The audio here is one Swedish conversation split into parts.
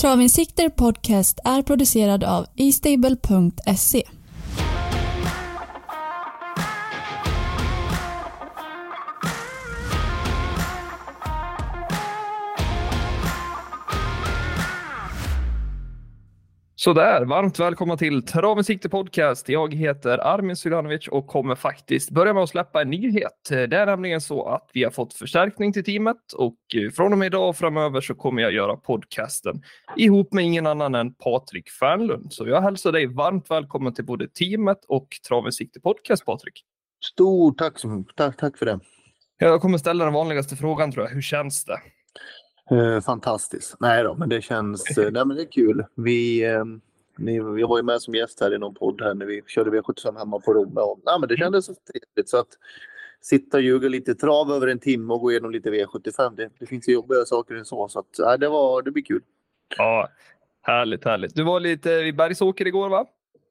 Travinsikter Podcast är producerad av eStable.se. Sådär, varmt välkomna till Traven Sikte Podcast. Jag heter Armin Suljanovic och kommer faktiskt börja med att släppa en nyhet. Det är nämligen så att vi har fått förstärkning till teamet och från och med idag och framöver så kommer jag göra podcasten ihop med ingen annan än Patrik Fernlund. Så jag hälsar dig varmt välkommen till både teamet och Traven Sikte Podcast, Patrik. Stort tack, tack, tack för det. Jag kommer ställa den vanligaste frågan tror jag. Hur känns det? Eh, fantastiskt. Nej då, men det känns eh, nej, men det är kul. Vi, eh, ni, vi var ju med som gäst här i någon podd här när vi körde V75 hemma på Romme. Och, nej, men det kändes så trevligt. Så att sitta och ljuga lite trav över en timme och gå igenom lite V75. Det, det finns ju jobbigare saker än så. Så att, nej, det, var, det blir kul. Ja, härligt, härligt. Du var lite i Bergsåker igår va?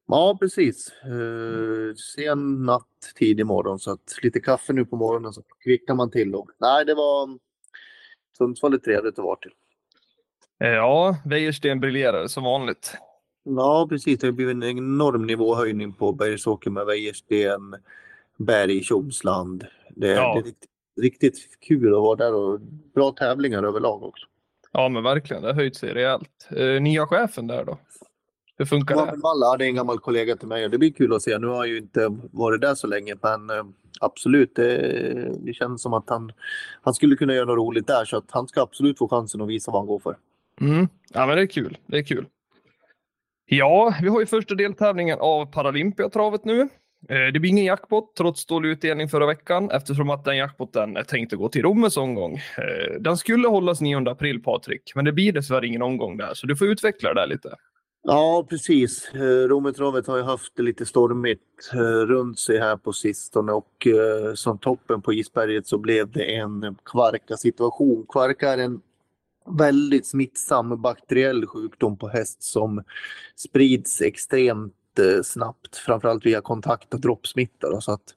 Ja, precis. Eh, sen natt, tidig morgon. Så att lite kaffe nu på morgonen så kvicknar man till. Och, nej, det var Sundsvall är trevligt att vara till. Eh, ja, Wäjersten briljerar som vanligt. Ja, precis. Det har blivit en enorm nivåhöjning på Bergsåker med Wäjersten, Berg, Tjomsland. Det, ja. det är riktigt, riktigt kul att vara där och bra tävlingar överlag också. Ja, men verkligen. Det har höjt sig rejält. Eh, nya chefen där då? Hur funkar det? Valla, det är en gammal kollega till mig och det blir kul att se. Nu har ju inte varit där så länge, men eh, absolut, det, det känns som att han, han skulle kunna göra något roligt där så att han ska absolut få chansen att visa vad han går för. Mm. Ja, men det är kul. Det är kul. Ja, vi har ju första deltävlingen av Paralympiatravet nu. Eh, det blir ingen jackpot trots dålig utdelning förra veckan eftersom att den jackpoten är tänkt att gå till Rommes omgång. Eh, den skulle hållas 9 april Patrik, men det blir dessvärre ingen omgång där så du får utveckla det där lite. Ja, precis. Eh, Rometravet har ju haft det lite stormigt eh, runt sig här på sistone och eh, som toppen på isberget så blev det en kvarka-situation. Kvarka är en väldigt smittsam bakteriell sjukdom på häst som sprids extremt snabbt, framförallt via kontakt och droppsmitta. Så att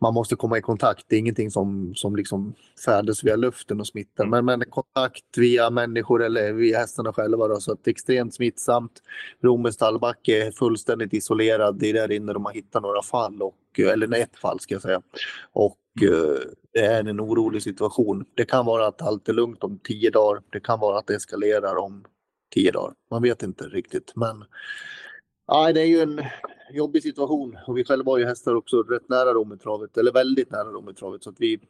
man måste komma i kontakt. Det är ingenting som, som liksom färdas via luften och smittar. Men, men kontakt via människor eller via hästarna själva. Då, så att extremt smittsamt. Romes stallbacke är fullständigt isolerad. Det är där inne de har hittat några fall. Och, eller ett fall ska jag säga. Och eh, det är en orolig situation. Det kan vara att allt är lugnt om tio dagar. Det kan vara att det eskalerar om tio dagar. Man vet inte riktigt. Men Ja, det är ju en jobbig situation och vi själva har ju hästar också rätt nära Rometravet, eller väldigt nära Rometravet så att vi,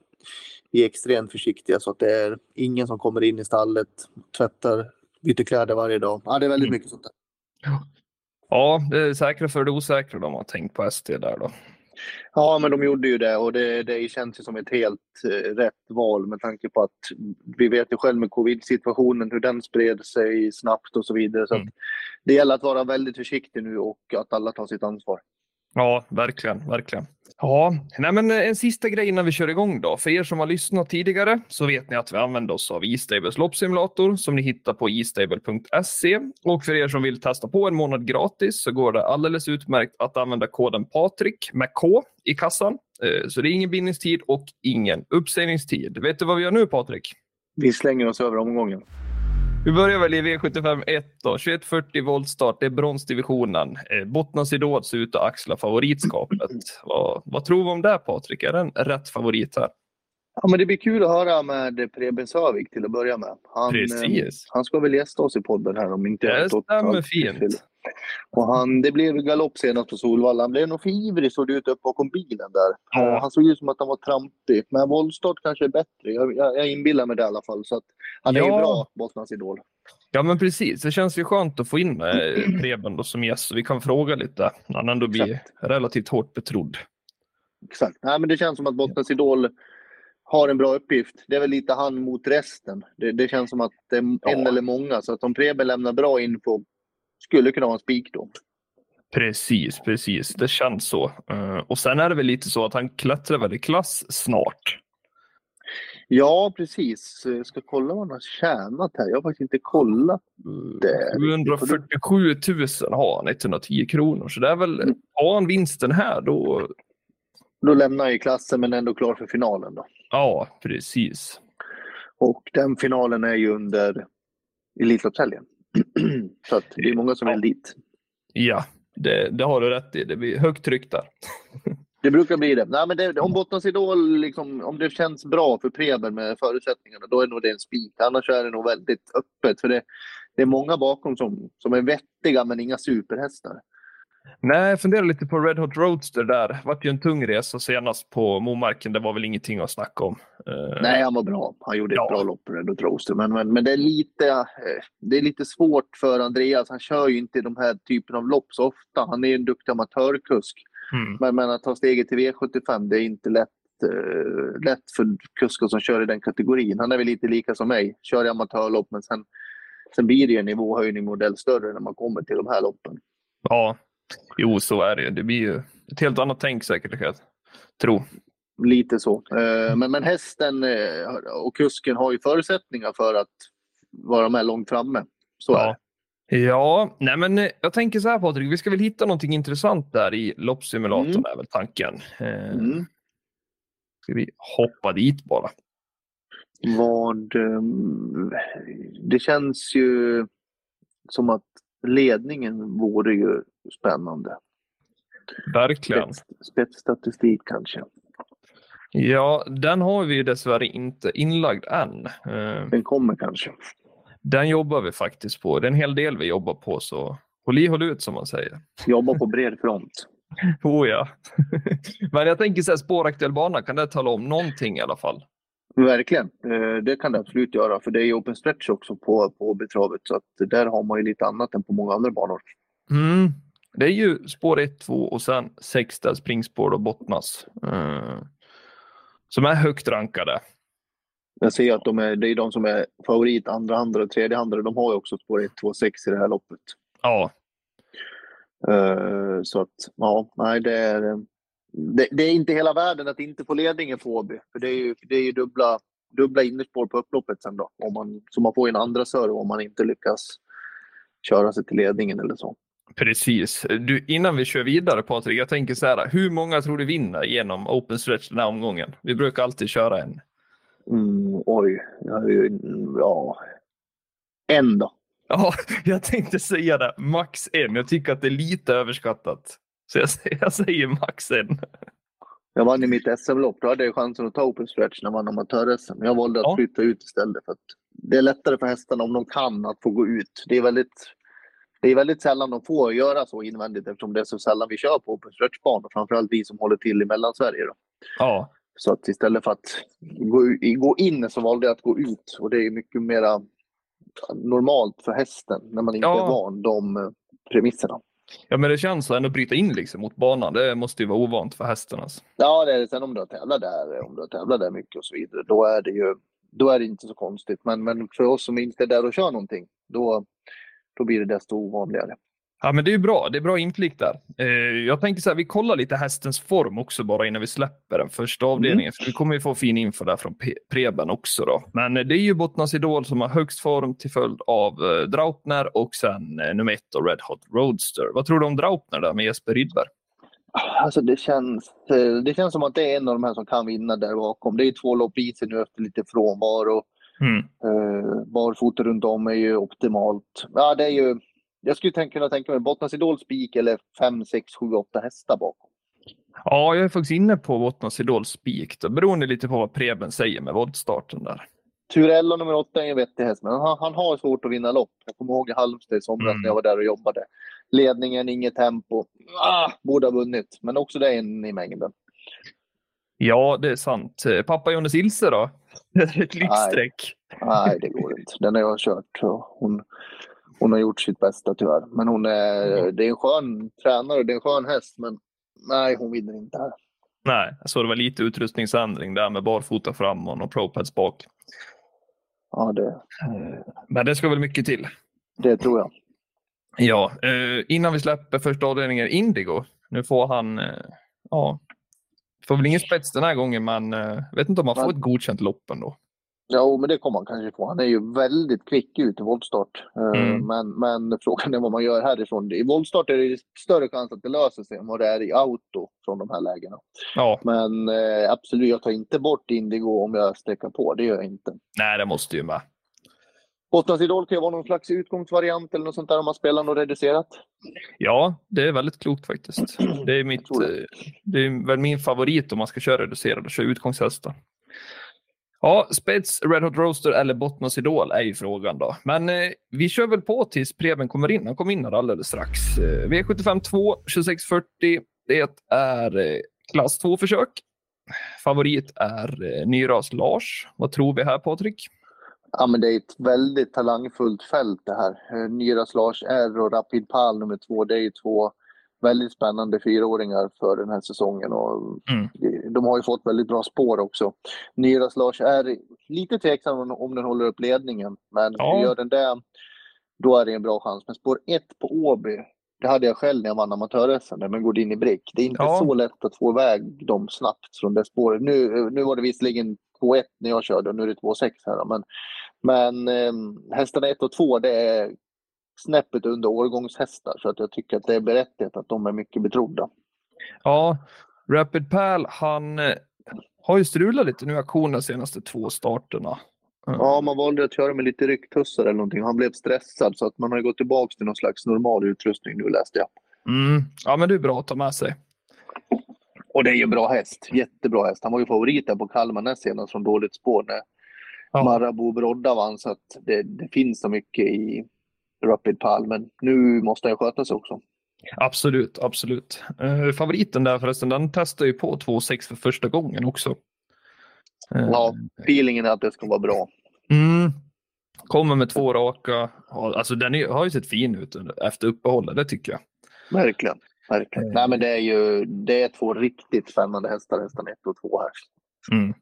vi är extremt försiktiga så att det är ingen som kommer in i stallet, tvättar, byter kläder varje dag. Ja, det är väldigt mm. mycket sånt där. Ja, det är säkra för det osäkra de har tänkt på ST där då. Ja, men de gjorde ju det och det, det känns ju som ett helt eh, rätt val med tanke på att vi vet ju själv med covid-situationen hur den spred sig snabbt och så vidare. Så mm. det gäller att vara väldigt försiktig nu och att alla tar sitt ansvar. Ja, verkligen, verkligen. Ja, nej men eh, en sista grej innan vi kör igång då. För er som har lyssnat tidigare så vet ni att vi använder oss av E-Stables loppsimulator som ni hittar på e-stable.se. Och för er som vill testa på en månad gratis så går det alldeles utmärkt att använda koden Patrik med K i kassan. Eh, så det är ingen bindningstid och ingen uppsägningstid. Vet du vad vi gör nu Patrik? Vi slänger oss över omgången. Vi börjar väl i V75 1 då. 2140 voltstart, det är bronsdivisionen. Eh, Bottnas Idol ser ut att axla favoritskapet. vad, vad tror vi om det Patrik? Är den rätt favorit här? Ja, men det blir kul att höra med Preben Sövik till att börja med. Han, Precis. Eh, han ska väl gästa oss i podden här om inte jag Det stämmer fint. Och han, det blev galopp senast på Solvalla. Han blev nog för ivrig såg det ut upp bakom bilen där. Ja. Han såg ut som att han var trampig. Men voltstart kanske är bättre. Jag, jag, jag inbillar mig det i alla fall. Så att han är ja. ju bra, Bottnas Idol. Ja men precis, det känns ju skönt att få in eh, Preben då som gäst så vi kan fråga lite. Han ändå blir Exakt. relativt hårt betrodd. Exakt, Nej, men det känns som att Bottnas Idol har en bra uppgift. Det är väl lite han mot resten. Det, det känns som att det är en ja. eller många. Så att om Preben lämnar bra info skulle kunna vara en spik då. Precis, precis. Det känns så. Uh, och sen är det väl lite så att han klättrar väl i klass snart. Ja, precis. Jag ska kolla vad han har tjänat här. Jag har faktiskt inte kollat det. 747 000 har han, 110 kronor. Så det är väl, mm. har han vinsten här då... Då lämnar han ju klassen men ändå klar för finalen då. Ja, precis. Och den finalen är ju under Elitloppshelgen. Så det är många som vill dit. Ja, det, det har du rätt i. Det blir högt tryck där. Det brukar bli det. Nej, men det, om Bottnas Idol, liksom, om det känns bra för Preben med förutsättningarna, då är nog det en spik. Annars är det nog väldigt öppet. För det, det är många bakom som, som är vettiga, men inga superhästar. Nej, jag funderar lite på Red Hot Roadster där. Det vart ju en tung resa senast på Momarken. Det var väl ingenting att snacka om. Uh... Nej, han var bra. Han gjorde ett ja. bra lopp Red Hot Roadster. Men, men, men det, är lite, eh, det är lite svårt för Andreas. Han kör ju inte de här typen av lopp så ofta. Han är ju en duktig amatörkusk. Mm. Men, men att ta steget till V75, det är inte lätt, uh, lätt för kuskar som kör i den kategorin. Han är väl lite lika som mig. Kör i amatörlopp, men sen, sen blir det en nivåhöjning modell större när man kommer till de här loppen. Ja, Jo, så är det. Det blir ju ett helt annat tänk säkert, jag tro. Lite så. Eh, men, men hästen eh, och kusken har ju förutsättningar för att vara med långt framme. Så ja. är det. Ja, nej men eh, jag tänker så här Patrik, vi ska väl hitta någonting intressant där i loppsimulatorn mm. är väl tanken. Mm. Ska vi hoppa dit bara? Vad... Det känns ju som att ledningen vore ju spännande. Verkligen. Spets, spetsstatistik kanske. Ja, den har vi dessvärre inte inlagd än. Eh, den kommer kanske. Den jobbar vi faktiskt på. Det är en hel del vi jobbar på, så håll i håll ut som man säger. Jobba på bred front. oh ja. Men jag tänker så här, spåraktuell bana, kan det tala om någonting i alla fall? Verkligen, eh, det kan det absolut göra. För det är ju open stretch också på, på betravet. Så att där har man ju lite annat än på många andra banor. Mm. Det är ju spår 1, 2 och sen 6 där springspår och bottnas. Mm. Som är högt rankade. Jag ser att de är, det är de som är favorit, andra handare och tredje handare. De har ju också spår 1, 2, 6 i det här loppet. Ja. Uh, så att, ja, nej det är det, det, är inte hela världen att inte få ledningen på Åby. För det är ju, det är ju dubbla, dubbla innerspår på upploppet sen då. Om man, så man får en andra serve om man inte lyckas köra sig till ledningen eller så. Precis. Du, innan vi kör vidare Patrik, jag tänker så här. Hur många tror du vinner genom open stretch den här omgången? Vi brukar alltid köra en. Mm, oj, ja, en då. Ja, jag tänkte säga det. Max en. Jag tycker att det är lite överskattat. Så jag, jag säger max en. Jag vann i mitt SM-lopp. Då hade jag chansen att ta open stretch när jag vann amatör-SM. Jag valde att ja. flytta ut istället. För att det är lättare för hästarna om de kan att få gå ut. Det är väldigt, det är väldigt sällan de får göra så invändigt eftersom det är så sällan vi kör på open stretch-banor. Framförallt vi som håller till i Mellansverige. Då. Ja. Så att istället för att gå, in så valde jag att gå ut. Och det är mycket mer normalt för hästen när man inte ja. är van de premisserna. Ja, men det känns så ändå bryta in liksom mot banan. Det måste ju vara ovant för hästen. Alltså. Ja, det är det. Sen om du har tävlat där, om du har tävlat där mycket och så vidare, då är det ju då är det inte så konstigt. Men, men för oss som inte är där och kör någonting, då, då blir det desto ovanligare. Ja, men det är bra. Det är bra inblick där. Eh, jag tänker så här, vi kollar lite hästens form också bara innan vi släpper den första mm. avdelningen. Mm. För vi kommer ju få fin info där från Preben också då. Men det är ju Bottnas Idol som har högst form till följd av eh, Draupner och sen eh, nummer ett och Red Hot Roadster. Vad tror du om Draupner där med Jesper Rydberg? Alltså det känns, eh, det känns som att det är en av de här som kan vinna där bakom. Det är två lopp i sig nu efter lite frånvaro. Mm. Uh, barfota runt om är ju optimalt. Ja, det är ju jag skulle tänka, kunna tänka mig Bottnas Idol spik eller 5, 6, 7, 8 hästar bakom. Ja, jag är faktiskt inne på Bottnas Idol spik, beroende lite på vad Preben säger med voltstarten där. Turello nummer 8 är en vettig häst, men han, han, har svårt att vinna lopp. Jag kommer ihåg i Halmstad i somras mm. när jag var där och jobbade. Ledningen, inget tempo. Ah, borde ha vunnit, men också det in i mängden. Ja, det är sant. Pappa Jonas Ilse då? Ett lyxstreck. Nej, nej, det går inte. Den har jag kört. Hon, hon har gjort sitt bästa tyvärr. Men hon är, mm. det är en skön tränare det är en skön häst. Men nej, hon vinner inte här. Nej, jag såg det var lite utrustningsändring där med barfota fram och ProPads bak. Ja, det. Eh, men det ska väl mycket till. Det tror jag. Ja, eh, innan vi släpper första avdelningen Indigo. Nu får han, eh, ja, får väl ingen spets den här gången, men vet inte om han får ett godkänt lopp ändå. Ja, men det kommer han kanske få. Han är ju väldigt kvick ut i voltstart. Eh, mm. Men, men frågan är vad man gör härifrån. I voltstart är det större chans att det löser sig än vad det är i auto från de här lägena. Ja. Men eh, absolut, jag tar inte bort Indigo om jag sträcker på. Det gör jag inte. Nej, det måste ju med. Bottnas Idol kan ju vara någon slags utgångsvariant eller något sånt där om man spelar något reducerat. Ja, det är väldigt klokt faktiskt. Det är, mitt, det. eh, det är väl min favorit om man ska köra reducerad och köra utgångshästar. Ja, spets, Red Hot Roaster eller Bottnas Idol är ju frågan då. Men eh, vi kör väl på tills Preben kommer in. Han kommer in här alldeles strax. Eh, V75 2, 2640. Det är eh, klass 2-försök. Favorit är eh, Nyras Lars. Vad tror vi här Patrik? Ja, men det är ett väldigt talangfullt fält det här. Eh, Nyras Lars R och Rapid Pal nummer två, det är ju två väldigt spännande fyraåringar för den här säsongen. Och Mm. De har ju fått väldigt bra spår också. Nyras Lars är lite tveksam om- den håller upp ledningen, men Ja. gör den det, då är det en bra chans. Men spår ett på Åby, det hade jag själv när jag vann amatör men går in i brick. Det är inte Ja. så lätt att få iväg dem snabbt från det spåret. Nu, nu var det visserligen 2-1 när jag körde och nu är det 2-6 här. då, Men, men eh, hästarna 1 och 2 det är snäppet under årgångshästar så att jag tycker att det är berättigat att de är mycket betrodda. Ja, Rapid Pal, han eh, har ju strulat lite nu i aktionen de senaste två starterna. Mm. Ja, man valde att köra med lite rycktussar eller någonting. Han blev stressad så att man har gått tillbaka till någon slags normal utrustning nu läste jag. Mm. Ja, men det är bra att ta med sig. Och det är ju en bra häst. Jättebra häst. Han var ju favorit där på Kalmar näst senast från dåligt spår när Ja. Marabou Brodda vann. Så att det, det finns så mycket i Rapid Pal. Men nu måste jag sköta sig också. Absolut, absolut. Eh, favoriten där förresten, den testar ju på 2,6 för första gången också. Eh, Ja, feelingen är att det ska vara bra. Mm. Kommer med två raka. Alltså den är, har ju sett fin ut efter uppehållet, det tycker jag. Verkligen. Verkligen. Mm. Nej, men det är ju det är två riktigt spännande hästar, hästarna 1 och 2 här. Mm.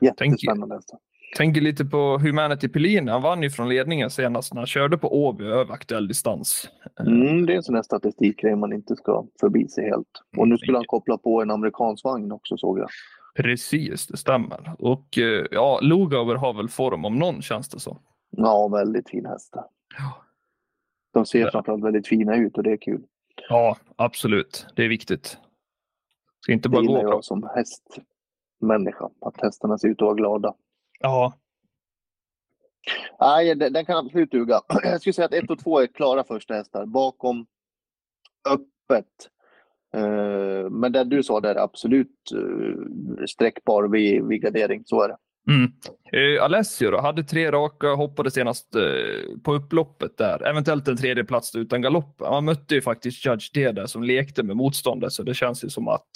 Jättespännande hästar. Tänker lite på Humanity Pellini. Han vann ju från ledningen senast när han körde på Åby över aktuell distans. Eh, Mm, det är en sån här statistikgrej man inte ska förbi sig helt. Och nu skulle han koppla på en amerikansk vagn också såg jag. Precis, det stämmer. Och eh, ja, Lugauer har väl form om någon känns det så. Ja, väldigt fin hästar. Ja. De ser framförallt väldigt fina ut och det är kul. Ja, absolut. Det är viktigt. Ska inte Det bara gillar gå bra. jag som hästmänniska, att hästarna ser ut att vara glada. Ja, Nej, den, den kan absolut duga. Jag skulle säga att 1 och 2 är klara första hästar. Bakom öppet. Eh, men det du sa där är absolut uh, sträckbar vid, vid gardering. Så är det. Mm. Eh, Alessio då, hade tre raka, hoppade senast eh, på upploppet där. Eventuellt en tredje plats utan galopp. Han mötte ju faktiskt Judge D där som lekte med motståndet, så det känns ju som att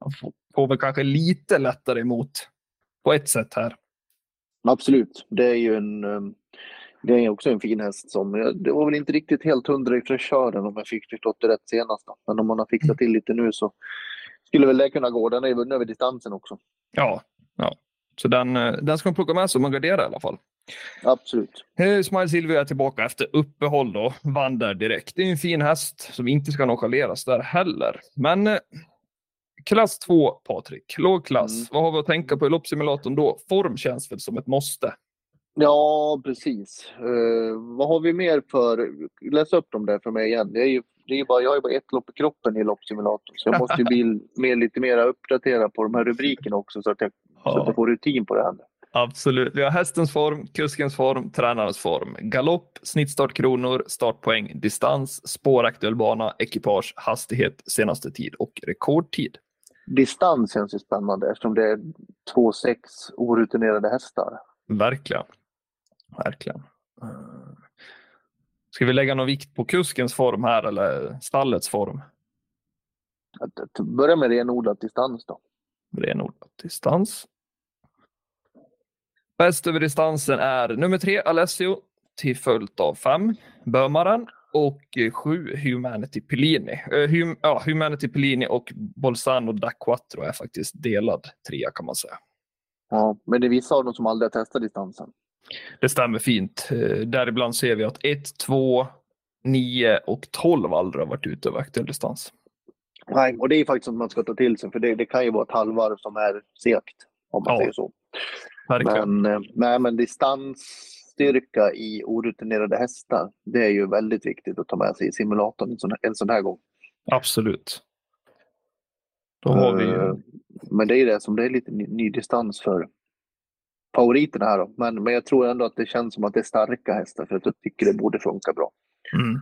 han får, får väl kanske lite lättare emot på ett sätt här. Absolut. Det är ju en, eh, det är också en fin häst som, det var väl inte riktigt helt hundra i fräschören om jag fick förstått det rätt senast. Då. Men om man har fixat till lite nu så skulle väl det kunna gå. Den är ju vunnen över distansen också. Ja, ja. Så den, eh, den ska man plocka med sig om man garderar i alla fall. Absolut. Smile Silvia är tillbaka efter uppehåll då, vann där direkt. Det är en fin häst som inte ska nonchaleras där heller. Men eh, klass 2, Patrik, låg klass. Mm. Vad har vi att tänka på i loppsimulatorn då? Form känns väl som ett måste. Ja, precis. Eh, vad har vi mer för... Läs upp dem där för mig igen. Det är ju, det är bara, jag har ju bara ett lopp i kroppen i loppsimulatorn. Så jag måste ju bli mer, lite mer uppdaterad på de här rubrikerna också så att jag, så att jag får rutin på det här. absolut. Vi har hästens form, kuskens form, tränarens form. Galopp, snittstartkronor, startpoäng, distans, spåraktuell bana, ekipage, hastighet, senaste tid och rekordtid. Distans känns ju spännande eftersom det är två sex orutinerade hästar. Verkligen. Verkligen. Eh, Ska vi lägga någon vikt på kuskens form här eller stallets form? Att, börja med renodlad distans då. Renodlat distans. Bäst över distansen är nummer tre Alessio till följt av fem Bömaren och sju Humanity Pellini. Eh, hum, ja, Humanity Pellini och Bolzano da Quattro är faktiskt delad trea kan man säga. Ja, men det är vissa av dem som aldrig har testat distansen. Det stämmer fint. Eh, Däribland ser vi att 1, 2, 9 och 12 aldrig har varit ute över aktuell distans. Nej, och det är faktiskt något man ska ta till sig för det, det kan ju vara ett halvvarv som är segt om man Ja. säger så. Verkligen. Men, eh, nej, men distansstyrka i orutinerade hästar, det är ju väldigt viktigt att ta med sig i simulatorn en sån, en sån här gång. Absolut. Då har vi Eh, ju... Men det är det som det är lite ny, ny distans för favoriterna här. Då. Men, men jag tror ändå att det känns som att det är starka hästar för att jag tycker det borde funka bra. Mm.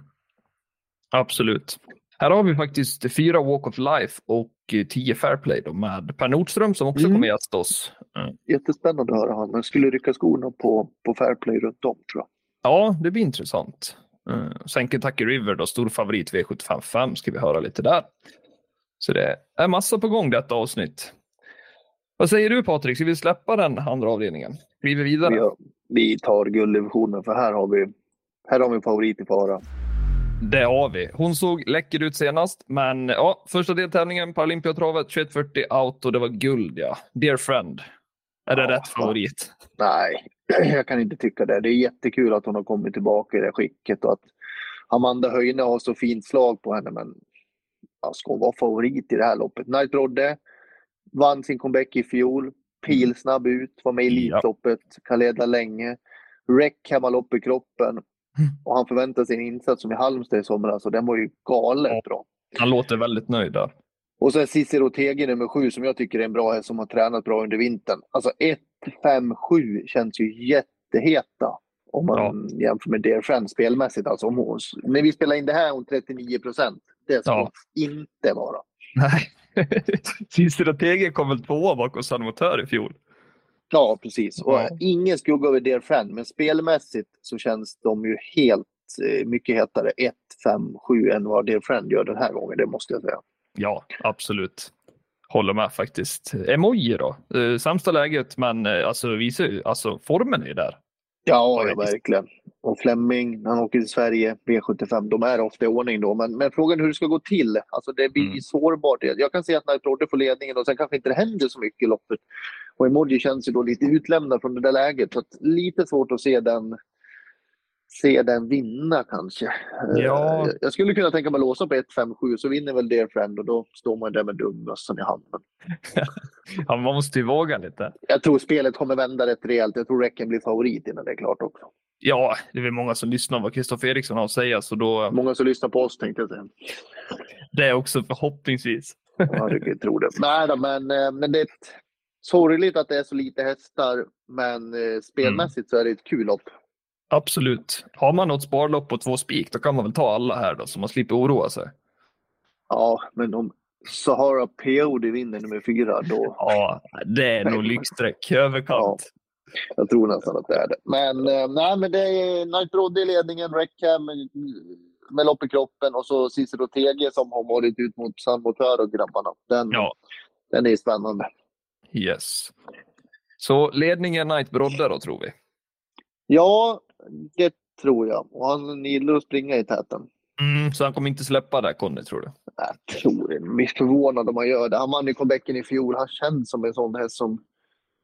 Absolut. Här har vi faktiskt fyra Walk of Life och tio Fairplay då med Per Nordström som också mm. kommer gästa oss. Mm. Jättespännande att höra honom. Men skulle rycka skorna på, på Fairplay runt om tror jag. Ja, det blir intressant. Mm. Sen Kentucky River då, stor favorit V755 ska vi höra lite där. Så det är massa på gång detta avsnitt. Vad säger du Patrik, ska vi släppa den andra avdelningen? Kliver vidare? Vi, vi tar gulddivisionen för här har vi, här har vi en favorit i fara. Det har vi. Hon såg läcker ut senast, men ja, första deltävlingen på Olympiatravet 2140 out och det var guld ja. Dear friend. Är det ja, rätt favorit? Nej, jag kan inte tycka det. Det är jättekul att hon har kommit tillbaka i det skicket och att Amanda Höjne har så fint slag på henne, men ja, ska hon vara favorit i det här loppet? Knight Brodde vann sin comeback i fjol, pilsnabb ut, var med i Elitloppet, kan leda länge. Rec hemmalopp i kroppen. Och han förväntar sig en insats som i Halmstad i somras och den var ju galet bra. Han låter väldigt nöjd där. Och sen Cicero Tege nummer sju som jag tycker är en bra häst som har tränat bra under vintern. Alltså 1, 5, 7 känns ju jätteheta om man ja. jämför med Dear Friend spelmässigt. Alltså om hon, när vi spelar in det här är hon 39 procent. Det ska ja. inte vara. Nej. Cicero Tege kom väl tvåa bakom San Motör i fjol? Ja, precis. Och ja. ingen skugga över Dear Friend, men spelmässigt så känns de ju helt eh, mycket hetare 1, 5, 7 än vad Dear Friend gör den här gången, det måste jag säga. Ja, absolut. Håller med faktiskt. Emoji då? Eh, sämsta läget, men eh, alltså, visar, alltså formen är där. Ja, ja, verkligen. Och Flemming, han åker till Sverige, V75, de är ofta i ordning då. Men, men frågan hur det ska gå till, alltså det blir mm. sårbart. Jag kan se att när Brodde får ledningen och sen kanske inte det händer så mycket i loppet. Och Emoji känns ju då lite utlämnad från det där läget. Så lite svårt att se den se den vinna kanske. Ja. Eh, jag skulle kunna tänka mig att låsa på 1-5-7 så vinner väl Dear Friend och då står man där med dummössan i handen. ja, man måste ju våga lite. Jag tror spelet kommer vända rätt rejält. Jag tror Recken blir favorit innan det är klart också. Ja, det är väl många som lyssnar på vad Kristoffer Eriksson har att säga. Så då... Många som lyssnar på oss tänkte jag säga. Det är också förhoppningsvis. ja, jag tror det. Nej, men, eh, men det är sorgligt att det är så lite hästar, men eh, spelmässigt mm. så är det ett kul lopp. Absolut. Har man något sparlopp på två spik, då kan man väl ta alla här då, så man slipper oroa sig. Ja, men om Sahara POD vinner nummer fyra, då... Ja, det är nog lyxstreck överkant. Ja, jag tror nästan att det är det. Men, eh, nej, men det är Knight Brodde i ledningen, Reckham med lopp i kroppen och så Cicero TG som har varit ut mot San Motör och grabbarna. Den, ja. den är spännande. Yes. Så ledningen Knight Brodde då, tror vi? Ja, det tror jag. Och han gillar att springa i täten. Mm, så han kommer inte släppa det, Conny, tror du? Jag tror det. Jag blir förvånad om han gör det. Han vann ju comebacken i fjol. Han känns som en sån häst som...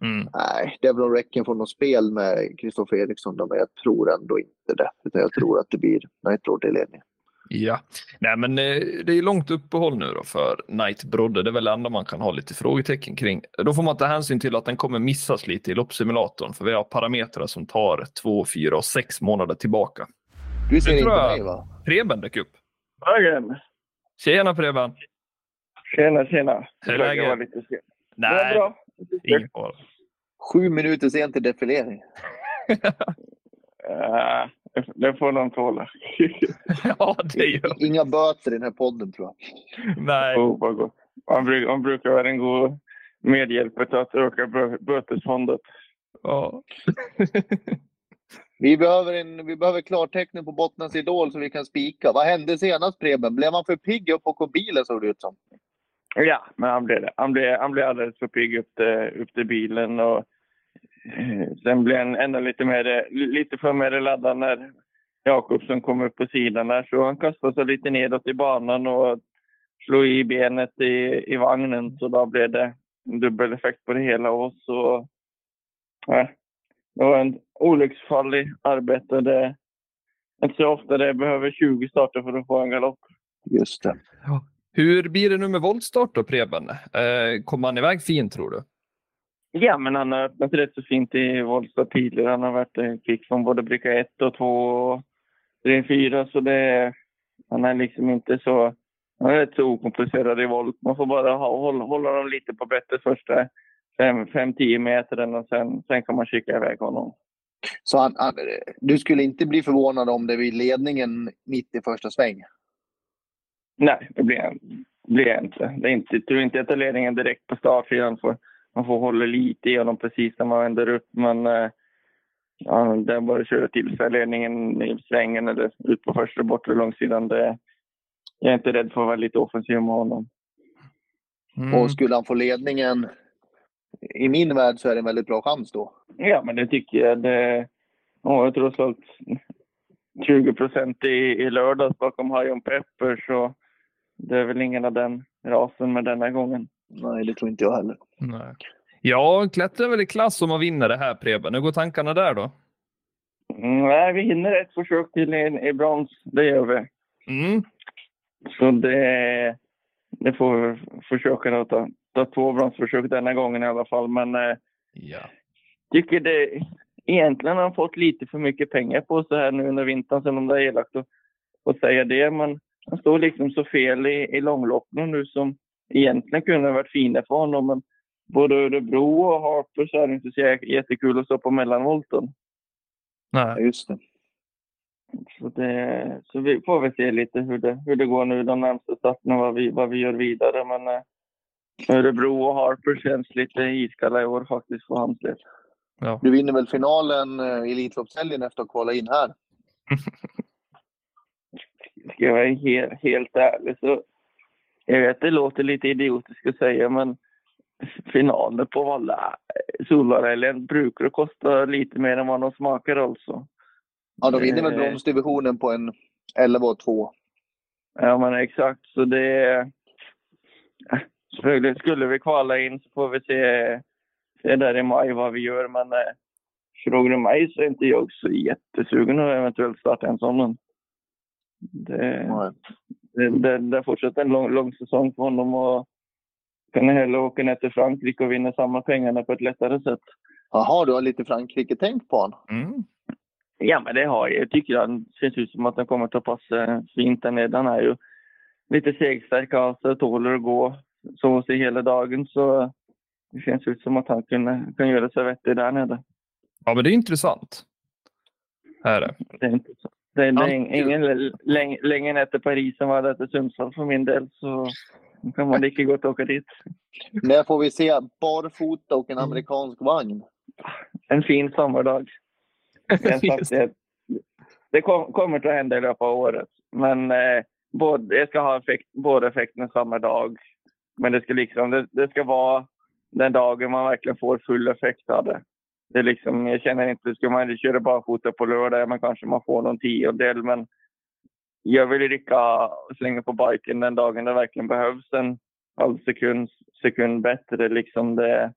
Mm. Nej, Devlin Recken får något spel med Kristoffer Eriksson, men jag tror ändå inte det. Utan jag tror att det blir Nightlord i ledningen. Ja, nej men eh, det är långt uppehåll nu då för Knight Brodde. Det är väl det enda man kan ha lite frågetecken kring. Då får man ta hänsyn till att den kommer missas lite i loppsimulatorn för vi har parametrar som tar två, fyra och sex månader tillbaka. Du ser inte mig va? Preben dök upp. Dagen. Tjena Preben. Tjena, tjena. Hur är läget? Nej, det är bra. ingen fara. Sju minuter sent till defilering. uh, Det får de tåla. ja, det gör Inga böter i den här podden tror jag. Nej. Oh, man, brukar, man brukar vara en god medhjälpare att öka bötesfondet. Ja. vi, behöver en, vi behöver klarteckning på Bottnas Idol så vi kan spika. Vad hände senast Preben? Blev han för pigg upp på bilen såg det ut som? Ja, men han blev det. Han blev, han blev alldeles för pigg upp till, upp till bilen. Och Eh, sen blev han ännu lite, mer, lite för mer laddad när Jakobsson kom upp på sidan där. Så han kastade sig lite nedåt i banan och slog i benet i, i vagnen. Så då blev det en dubbel effekt på det hela. Och så, ja, det var en olycksfall i arbetet. Det är inte så ofta det behöver 20 starter för att få en galopp. Just det. Ja. Hur blir det nu med voltstart då, Preben? Eh, kommer han iväg fint tror du? Ja, men han har öppnat rätt så fint i Volsta tidigare. Han har varit en kick från både bricka 1 och 2 och 3 4 så det han är liksom inte så... Han är rätt så okomplicerad i volt. Man får bara ha, hålla, hålla dem lite på bettet första 5-10 meter och sen, sen kan man kika iväg honom. Så han, han, du skulle inte bli förvånad om det vid ledningen mitt i första sväng? Nej, det blir jag, blir jag inte. Det är inte. Jag tror inte att ledningen direkt på startsidan. Får, man får hålla lite i honom precis när man vänder upp. Men eh, ja, det är bara att köra till sig ledningen i svängen eller ut på första bortre långsidan. Det, jag är inte rädd för att vara lite offensiv med honom. Mm. Och skulle han få ledningen, i min värld så är det en väldigt bra chans då. Ja, men det tycker jag. Det, oh, jag tror jag sålt 20 procent i, i lördags bakom Hajon Pepper så det är väl ingen av den rasen med denna gången. Nej, det tror inte jag heller. Nej. Ja, klättrar väl i klass om man vinner det här Preben. Hur går tankarna där då? Mm, nej, vi hinner ett försök till i, i brons. Det gör vi. Mm. Så det, det får vi försöka att ta, ta två bronsförsök denna gången i alla fall. Men eh, ja. tycker det egentligen har han fått lite för mycket pengar på sig här nu under vintern, sen om det är elakt att, att säga det. Men han står liksom så fel i, i långloppen nu som egentligen kunde ha varit fina för honom. Men både Örebro och Harper så är det inte så jättekul att stå på mellanvolten. Nej, just det. Så, det, så vi får väl se lite hur det, hur det går nu de närmaste starterna, vad vi, vad vi gör vidare. Men eh, Örebro och Harper känns lite iskalla i år faktiskt för hans del. Ja. Du vinner väl finalen eh, i Elitloppshelgen efter att ha kvalat in här? Ska jag vara helt, helt ärlig så... Jag vet det låter lite idiotiskt att säga men finaler på Valla Solvarällen brukar kosta lite mer än vad de smakar alltså. Ja, de vinner väl bronsdivisionen på en 11 och 2. Ja, men exakt. Så det... Skulle vi kvala in så får vi se, se där i maj vad vi gör. Men eh, frågar du mig så är inte jag så jättesugen att eventuellt starta en sån. Det, det, det, det fortsätter en lång, lång säsong för honom och kan hellre åka ner till Frankrike och vinna samma pengarna på ett lättare sätt. Jaha, du har lite Frankrike-tänk på honom? Mm. Ja, men det har jag. Jag tycker han ser ut som att han kommer att passa fint där nere. Han är ju lite segstark av sig, tåler att gå så sig hela dagen. Så det känns ut som att han kan, kan göra sig vettig där nere. Ja, men det är intressant. Här är det. Det är intressant. Det är, är ingen länge, länge ner till Paris som var det till Sundsvall för min del. Så kan man lika gott åka dit. När får vi se barfota och en amerikansk vagn? En fin sommardag. det, det kom, kommer att hända i löpet av året. Men eh, både, jag ska ha effekt, båda effekterna samma dag. Men det ska, liksom, det, det, ska vara den dagen man verkligen får full effekt av det. Det liksom, jag känner inte, ska man köra barfota på lördag, men kanske man får någon tiondel. Men jag vill rycka och slänga på biken den dagen det verkligen behövs en halv sekund, sekund bättre. Liksom det,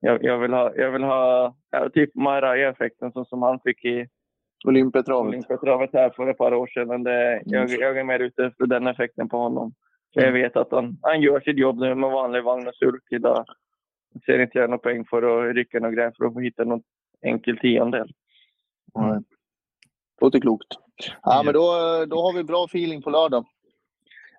jag, jag, vill ha, jag vill ha ja, typ Maraya-effekten som, som han fick i Olympiatravet. Olympiatravet här för ett par år sedan. Det, jag, jag är mer ute efter den effekten på honom. Mm. Jag vet att han, han gör sitt jobb nu med vanlig vagn och sulk idag. Ser inte jag någon poäng för att rycka några grejer för att få hitta någon enkel tiondel. Mm. Låter klokt. Ja, men då, då har vi bra feeling på lördag.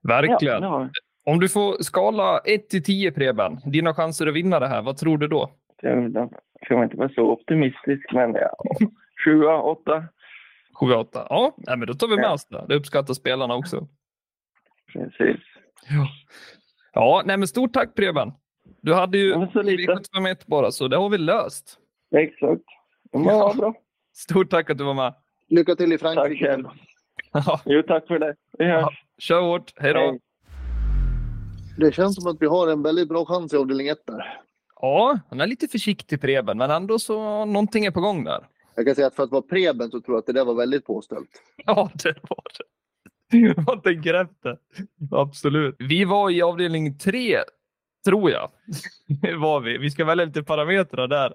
Verkligen. Ja, Om du får skala 1 till 10 Preben, dina chanser att vinna det här, vad tror du då? Jag ska inte vara så optimistisk, men ja, 7, 8. 7, 8. Ja, men då tar vi med oss det. Det uppskattar spelarna också. Precis. Ja, ja nej, men stort tack Preben. Du hade ju V75 bara, så det har vi löst. Exakt. Var ja. bra. Stort tack att du var med. Lycka till i Frankrike. Tack själv. Ja. Jo, tack för det. Vi hörs. Ja. Kör hårt. Hej då. Hej. Det känns som att vi har en väldigt bra chans i avdelning 1 där. Ja, han är lite försiktig Preben, men ändå så någonting är på gång där. Jag kan säga att för att vara Preben så tror jag att det där var väldigt påställt. Ja, det var det. Jag inte efter. Absolut. Vi var i avdelning 3, tror jag. var vi. Vi ska välja lite parametrar där.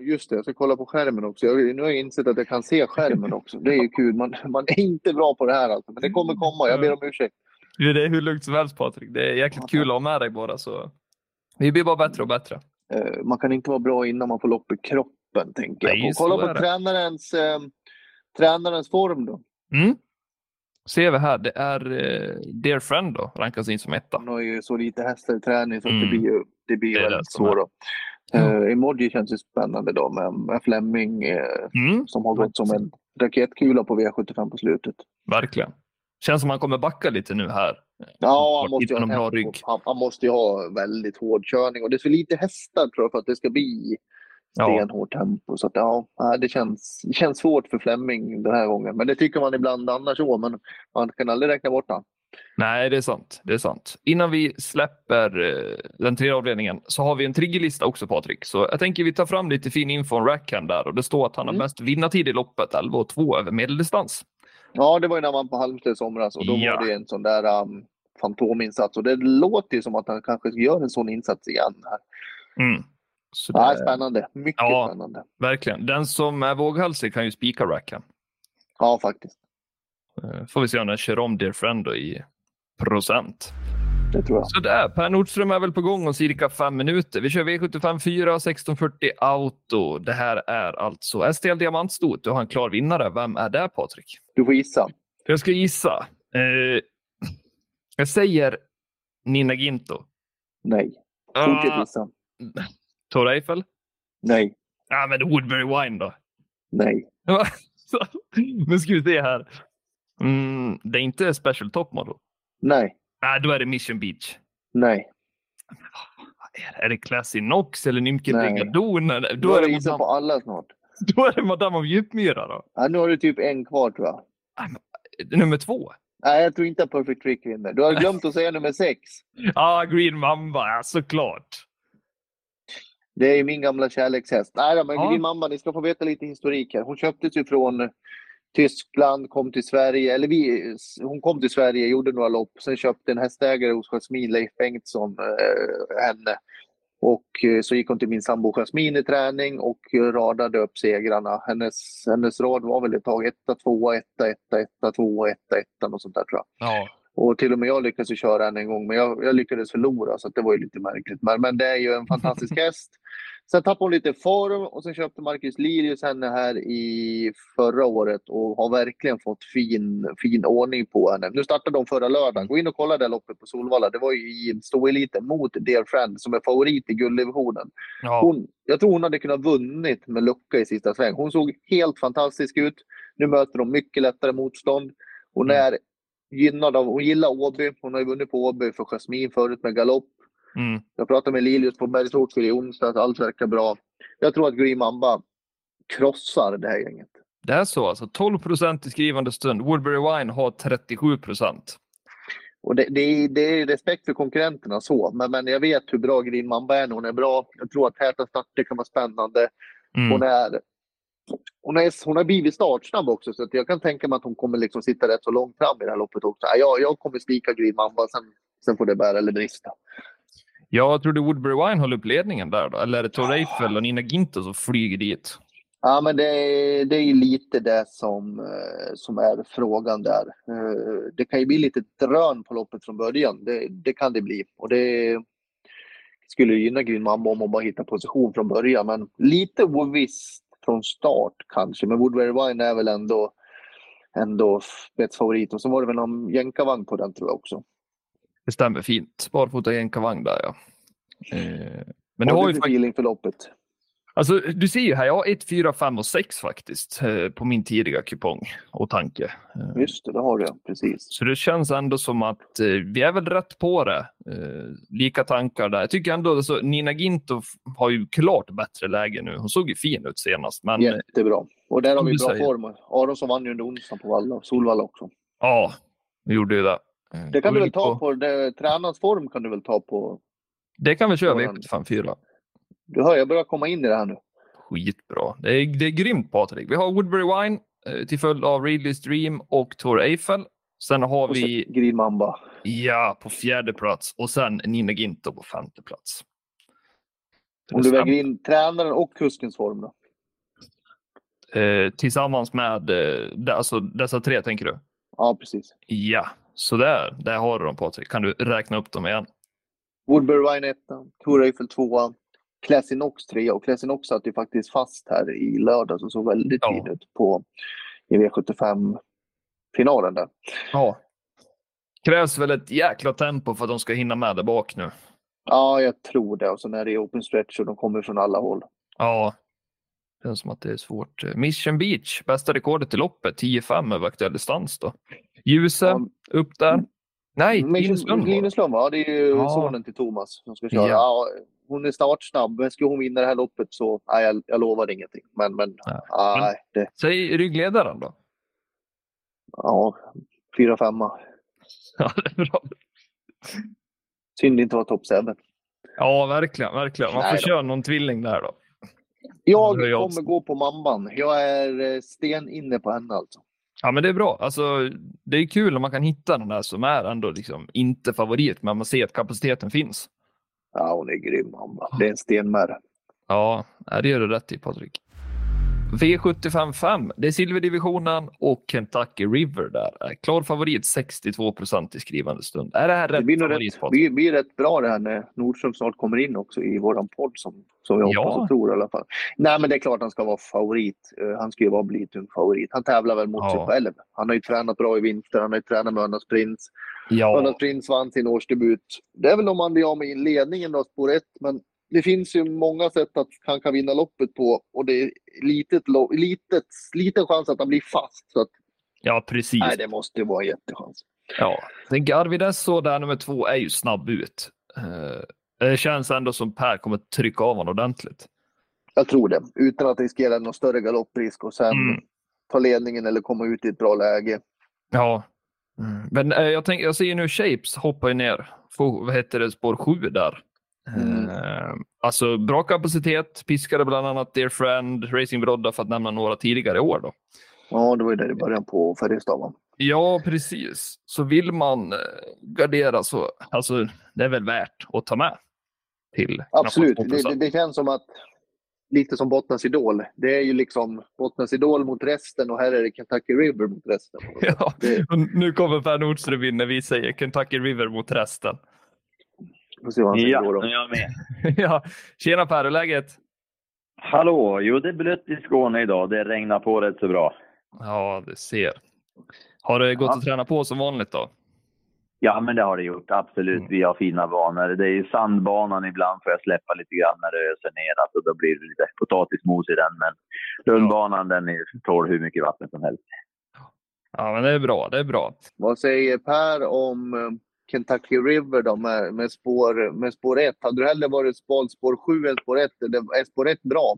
Just det, jag ska kolla på skärmen också. Jag, nu har jag insett att jag kan se skärmen också. Det är ju kul. Man, man är inte bra på det här alltså. Men det kommer komma. Jag ber om ursäkt. Det är hur lugnt som helst Patrik. Det är jäkligt kul att ha med dig båda. Så vi blir bara bättre och bättre. Uh, man kan inte vara bra innan man får lopp i kroppen, tänker jag. Nej, kolla på tränarens, uh, tränarens form då. Mm. Ser vi här, det är uh, Dear Friend då, rankas in som etta. Han har ju så lite hästar i träning så mm. det blir ju det blir det väldigt så. Då. Uh, Emoji känns ju spännande då med, Fleming uh, Mm, som har gått som en raketkula på V75 på slutet. verkligen. Känns som han kommer backa lite nu här. Ja, han måste, ha han, han måste ju ha väldigt hård körning och det är för lite hästar tror jag för att det ska bli Ja, stenhårt tempo. Så att, ja, det känns, det känns svårt för Fleming den här gången. Men det tycker man ibland annars så, men man kan aldrig räkna bort han. nej, det är sant. Det är sant. Innan vi släpper eh, den tredje avdelningen så har vi en triggerlista också, Patrik. Så jag tänker vi tar fram lite fin info om Rackhand där och det står att han har Mm. mest vinnartid i loppet, 11 och 2 över medeldistans. Ja, det var ju när man på Halmstad i somras och då Ja. var det en sån där um, fantominsats och det låter ju som att han kanske gör en sån insats igen. Här. Mm. Så det, Ja, spännande. Mycket Ja. spännande. verkligen. Den som är våghalsig kan ju spika Rackhand. Ja, faktiskt. Eh, Får vi se om den kör om Dear Friend då i procent. Det tror jag. Så där, Per Nordström är väl på gång om cirka fem minuter. Vi kör V75 4, 1640 Auto. Det här är alltså STL Diamantstot. Du har en klar vinnare. Vem är det, Patrik? Du får gissa. Jag ska gissa. Eh, jag säger Nina Ginto. Nej. Fortsätt Ah, gissa. Tor Eiffel? Nej. Ja, men Woodbury Wine då. Nej. Nu ska vi se här. Mm, det är inte Special Top Model. Nej. Nej, då är det Mission Beach. Nej. Är det- Är det Classy Nox eller Nymke Du Då har är, det madame, på alla snart. då är det Madame av Djupmyra då. Ja, nu har du typ en kvar tror jag. Nummer två. Nej, jag tror inte att Perfect Trick vinner. Du har glömt att säga nummer sex. Ja, ah, Green Mamba, ja, såklart. Det är min gamla kärlekshäst. Nej, då, men Ja. Green Mamba, ni ska få veta lite historik här. Hon köptes ju från Tyskland, kom till Sverige, eller vi, hon kom till Sverige, gjorde några lopp. Sen köpte en hästägare hos Jasmin, Leif Bengtsson, eh, henne. Och eh, så gick hon till min sambo Jasmin i träning och radade upp segrarna. Hennes, hennes rad var väl ett tag etta, tvåa, etta, etta, etta, tvåa, etta, etta och sånt där tror jag. Ja, Och till och med jag lyckades ju köra henne en gång, men jag, jag lyckades förlora så att det var ju lite märkligt. Men, men det är ju en fantastisk häst. Sen tappade hon lite form och sen köpte Marcus Lilius henne här i förra året och har verkligen fått fin, fin ordning på henne. Nu startade de förra lördagen. Gå in och kolla det loppet på Solvalla. Det var ju i stoeliten mot Dear Friend som är favorit i gulddivisionen. ja. Hon, jag tror hon hade kunnat vunnit med lucka i sista sväng. Hon såg helt fantastisk ut. Nu möter de mycket lättare motstånd. Hon Mm. Gynnad av, hon gillar Åby. Hon har ju vunnit på Åby för Jasmin förut med galopp. Mm. Jag pratade med Lilius på Bergsåker i onsdags. Allt verkar bra. Jag tror att Green Mamba krossar det här gänget. Det är så alltså. 12 procent i skrivande stund. Woodbury Wine har 37 procent. Och det, det, är, det är respekt för konkurrenterna så, men, men jag vet hur bra Green Mamba är när hon är bra. Jag tror att täta starter kan vara spännande. Mm. Hon är, hon är, hon har blivit startsnabb också, så att jag kan tänka mig att hon kommer liksom sitta rätt så långt fram i det här loppet också. Ja, Jag, jag kommer spika Green Mamba, sen, sen får det bära eller brista. Jag tror du Woodbury Wine håller upp ledningen där då? Eller är det Tor Eiffel och Nina Ginto som flyger dit? Ja, men det, är- det är lite det som, eh, som är frågan där. Eh, Det kan ju bli lite drön på loppet från början. Det, det kan det bli. Och det skulle gynna Green Mamba om man bara hittar position från början. Men lite ovisst från start kanske. Men Woodbury Wine är väl ändå, ändå spetsfavorit. Och så var det väl någon jänkarvagn på den tror jag också. Det stämmer fint. Barfota jänkarvagn där ja. Eh, men du har har ju feeling för loppet? Alltså, du ser ju här, jag har 1, 4, 5 och 6 faktiskt eh, på min tidiga kupong och tanke. Eh, Just det, det har du precis. Så det känns ändå som att eh, vi är väl rätt på det. Lika tankar där. Jag tycker ändå alltså, Nina Ginto har ju klart bättre läge nu. Hon såg ju fin ut senast. Men ja, Jättebra. Och där har vi bra säger. form. Aronsson vann ju under onsdagen på Valla, Solvalla också. vi gjorde ju det. Det kan du väl ta på, det, tränarens form kan du väl ta på. Det kan vi köra på den. V75 4. Du hör, jag börjar komma in i det här nu. Skitbra. Det är, det är grymt Patrik. Vi har Woodbury Wine eh, till följd av Ridley's Dream och Tor Eiffel. Sen har Och vi, Green Mamba. ja, på fjärde plats och sen Nina Ginto på femte plats. Om du väger in tränaren och kuskens form då? Eh, tillsammans med eh, alltså, dessa tre, tänker du? Ja, precis. Ja, så där, där har du dem Patrik. Kan du räkna upp dem igen? Woodbury Wine 1, Tor Eiffel 2, Classy Knox 3 och Classy Knox satt ju faktiskt fast här i lördags och såg väldigt Ja. fin ut på i V75-finalen där. Ja. Krävs väl ett jäkla tempo för att de ska hinna med där bak nu. Ja, jag tror det. Och så när det är open stretch och de kommer från alla håll. Ja, det känns som att det är svårt. Mission Beach, bästa rekordet i loppet, 10-5 över aktuell distans då. Ljuse, Ja. upp där. Nej, Linus Lund var det. Linus Lund, va? Det är ju Ja. sonen till Thomas som ska köra. Ja. Hon är startsnabb, men skulle hon vinna det här loppet så... Nej, jag, jag lovar ingenting. Men, men Nej. nej, det... Säg ryggledaren då. Ja, fyra, femma. Ja, det är bra. Synd inte att vara top 7. Ja, verkligen, verkligen. Man får Nej då. köra någon tvilling där då. Jag Det kommer gå på mamman. Jag är eh, sten inne på henne alltså. Ja, men det är bra. Alltså, det är kul om man kan hitta den där som är ändå liksom inte favorit, men man ser att kapaciteten finns. Ja, hon är grym. Det är en stenmärre. Ja, det gör du rätt i Patrik. V75 det är silverdivisionen och Kentucky River där. är Klar favorit 62 procent i skrivande stund. Är det här Det rätt blir favorit rätt, Patrik? blir, blir rätt bra det här när Nordström snart kommer in också i våran podd som, som jag Ja. hoppas och tror i alla fall. Nej, men det är klart han ska vara favorit. Eh, Han ska ju vara blytung favorit. Han tävlar väl mot Ja. sig själv. Han har ju tränat bra i vinter. Han har ju tränat med Örnas Prins. Ja, Örnas Prins vann sin årsdebut. Det är väl om man blir av med ledningen då, spår ett, men det finns ju många sätt att han kan vinna loppet på och det är litet, litet, liten chans att han blir fast. Så att, ja, precis. nej, det måste ju vara en jättechans. Ja, tänker Arvid Esso där nummer två är ju snabb ut. Eh, Det känns ändå som Per kommer trycka av honom ordentligt. Jag tror det. Utan att riskera någon större galopprisk och sen Mm. ta ledningen eller komma ut i ett bra läge. Ja, mm. men eh, jag, tänker, jag ser ju nu Shapes hoppar ju ner. Får, vad heter det, spår sju där. Mm. Eh, alltså bra kapacitet, piskade bland annat Dear Friend, Racing Brodda för att nämna några tidigare år då. Ja, det var ju där i början på Färjestad. va? Ja, precis. Så vill man eh, gardera så, alltså det är väl värt att ta med. Till Absolut. Det, 2%. det, det känns som att lite som Bottnas Idol. Det är ju liksom Bottnas Idol mot resten och här är det Kentucky River mot resten. Ja, Det, nu kommer Per Nordström in när vi säger Kentucky River mot resten. Får se vad han Ja, då. jag med. ja, tjena Per, hur läget? Hallå! Jo, det är blött i Skåne idag. Det regnar på rätt så bra. Ja, det ser. Har det gått Ja. att träna på som vanligt då? Ja, men det har det gjort. Absolut. Mm. Vi har fina banor. Det är ju sandbanan ibland får jag släppa lite grann när det öser ner. Alltså, då blir det lite potatismos i den. Men rundbanan den är, tål hur mycket vatten som helst. Ja, men det är bra. Det är bra. Vad säger Per om eh, Kentucky River då med, med, spår, med spår 1? Hade du hellre varit valt spår 7 än spår 1? Eller är spår 1 bra?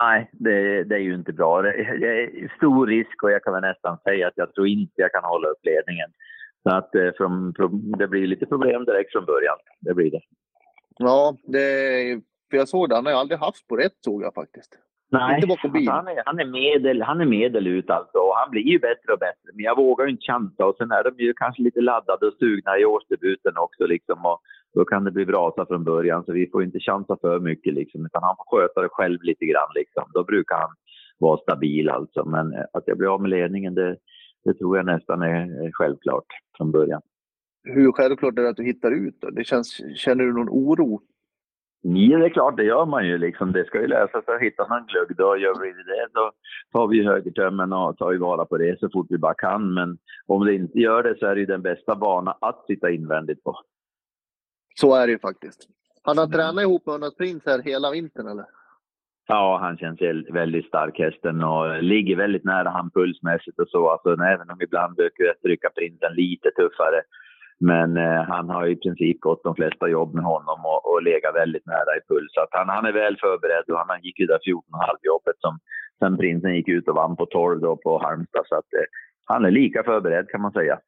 Nej, det, det är ju inte bra. Det, är stor risk och jag kan väl nästan säga att jag tror inte jag kan hålla upp ledningen. Så att eh, från, det blir lite problem direkt från början. Det blir det. Ja, det, för jag såg det. Han har aldrig haft spår 1 såg jag faktiskt. Nej, Inte bakom bil. Han, är, han, är medel, han är medel ut alltså och han blir ju bättre och bättre. Men jag vågar ju inte chansa och sen är de ju kanske lite laddade och sugna i årsdebuten också liksom. Och då kan det bli brasa från början så vi får inte chansa för mycket liksom. Utan han får sköta det själv lite grann liksom. Då brukar han vara stabil alltså. Men eh, att jag blir av med ledningen det, det tror jag nästan är är självklart från början. Hur självklart är det att du hittar ut? Då? Det känns, känner du någon oro? Ja, det är klart, det gör man ju. Liksom. Det ska ju lösa sig. Hittar man glögg, då gör vi det. Då tar vi högertömmen och tar ju vara på det så fort vi bara kan. Men om det inte gör det så är det ju den bästa banan att sitta invändigt på. Så är det ju faktiskt. Han har tränat ihop med Örnas Prins här hela vintern eller? Ja, han känns väl- väldigt stark hästen och ligger väldigt nära han pulsmässigt och så. Alltså, även om ibland brukar jag trycka prinsen lite tuffare. Men eh, han har i princip gått de flesta jobb med honom och, och legat väldigt nära i puls. Så han, han är väl förberedd och han gick ju där 14,5 jobbet som sen prinsen gick ut och vann på 12 då på Halmstad. Så att eh, han är lika förberedd kan man säga.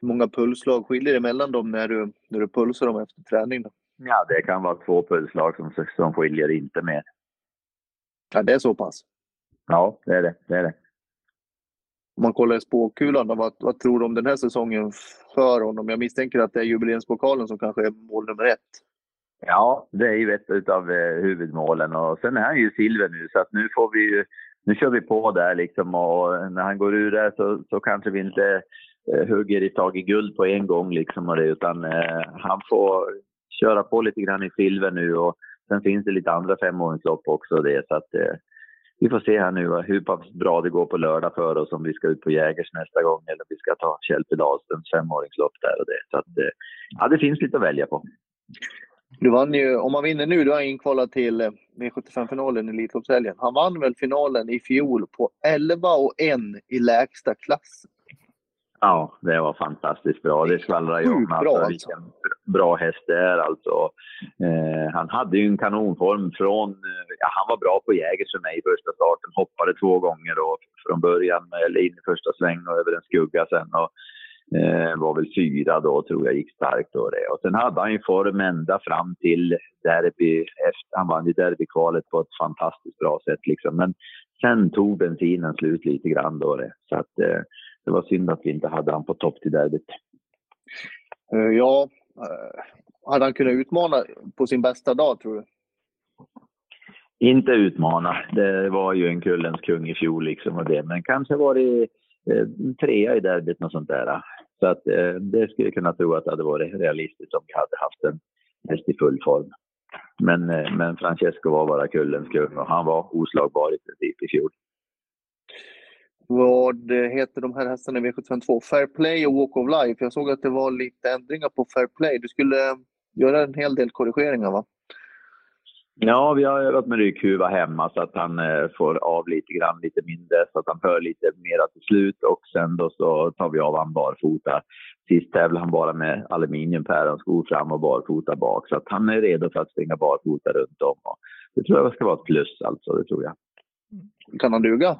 Hur många pulsslag skiljer det mellan dem när du, när du pulsar dem efter träning? Då? Ja, det kan vara två pulsslag som, som skiljer, inte mer. Ja, det är så pass. Ja, det är det. det, är det. Om man kollar i spåkulan, då, vad, vad tror du om den här säsongen för honom? Jag misstänker att det är jubileumspokalen som kanske är mål nummer ett. Ja, det är ju ett av eh, huvudmålen och sen är han ju silver nu så att nu får vi ju, nu kör vi på där liksom och när han går ur där så, så kanske vi inte eh, hugger i tag i guld på en gång liksom och det utan eh, han får köra på lite grann i silver nu och sen finns det lite andra femåringslopp också och det så att eh, vi får se här nu hur pass bra det går på lördag för oss om vi ska ut på Jägers nästa gång eller om vi ska ta Kjellpe Dahlströms femåringslopp där och det så att eh, ja det finns lite att välja på. Du vann ju, om man vinner nu, då är han inkvalad till eh, V75-finalen i Elitloppshelgen. Han vann väl finalen i fjol på 11 och 1 i lägsta klass. Ja, det var fantastiskt bra. Det skvallrar ju om bra, alltså, vilken bra häst det är. Alltså. Eh, han hade ju en kanonform från... eh, Ja, han var bra på Jägers för mig i första starten. Hoppade två gånger då, från början, eller in i första sväng och över en skugga sen. Och, eh, var väl fyra då, tror jag, gick starkt då det. Och sen hade han ju form ända fram till derby. Efter, han vann ju derbykvalet på ett fantastiskt bra sätt liksom. Men sen tog bensinen slut lite grann då det. Så att eh, det var synd att vi inte hade han på topp till derbyt. Eh, Ja, eh, hade han kunnat utmana på sin bästa dag, tror du? Inte utmana. Det var ju en kullens kung i fjol liksom och det. Men kanske var det eh, trea i derbyt och sånt där. Så att eh, det skulle jag kunna tro att det hade varit realistiskt om vi hade haft en häst i full form. Men, eh, men Francesco var bara kullens kung och han var oslagbar i princip i fjol. Vad heter de här hästarna i V752? Fair Play och Walk of Life. Jag såg att det var lite ändringar på Fair Play. Du skulle eh, göra en hel del korrigeringar, va? Ja, vi har övat med rygghuva hemma så att han eh, får av lite grann, lite mindre, så att han hör lite mera till slut. Och sen då så tar vi av han barfota. Sist tävlade han bara med aluminiumpäronskor fram och barfota bak. Så att han är redo för att springa barfota runt om. Och det tror jag ska vara ett plus alltså, det tror jag. Kan han duga?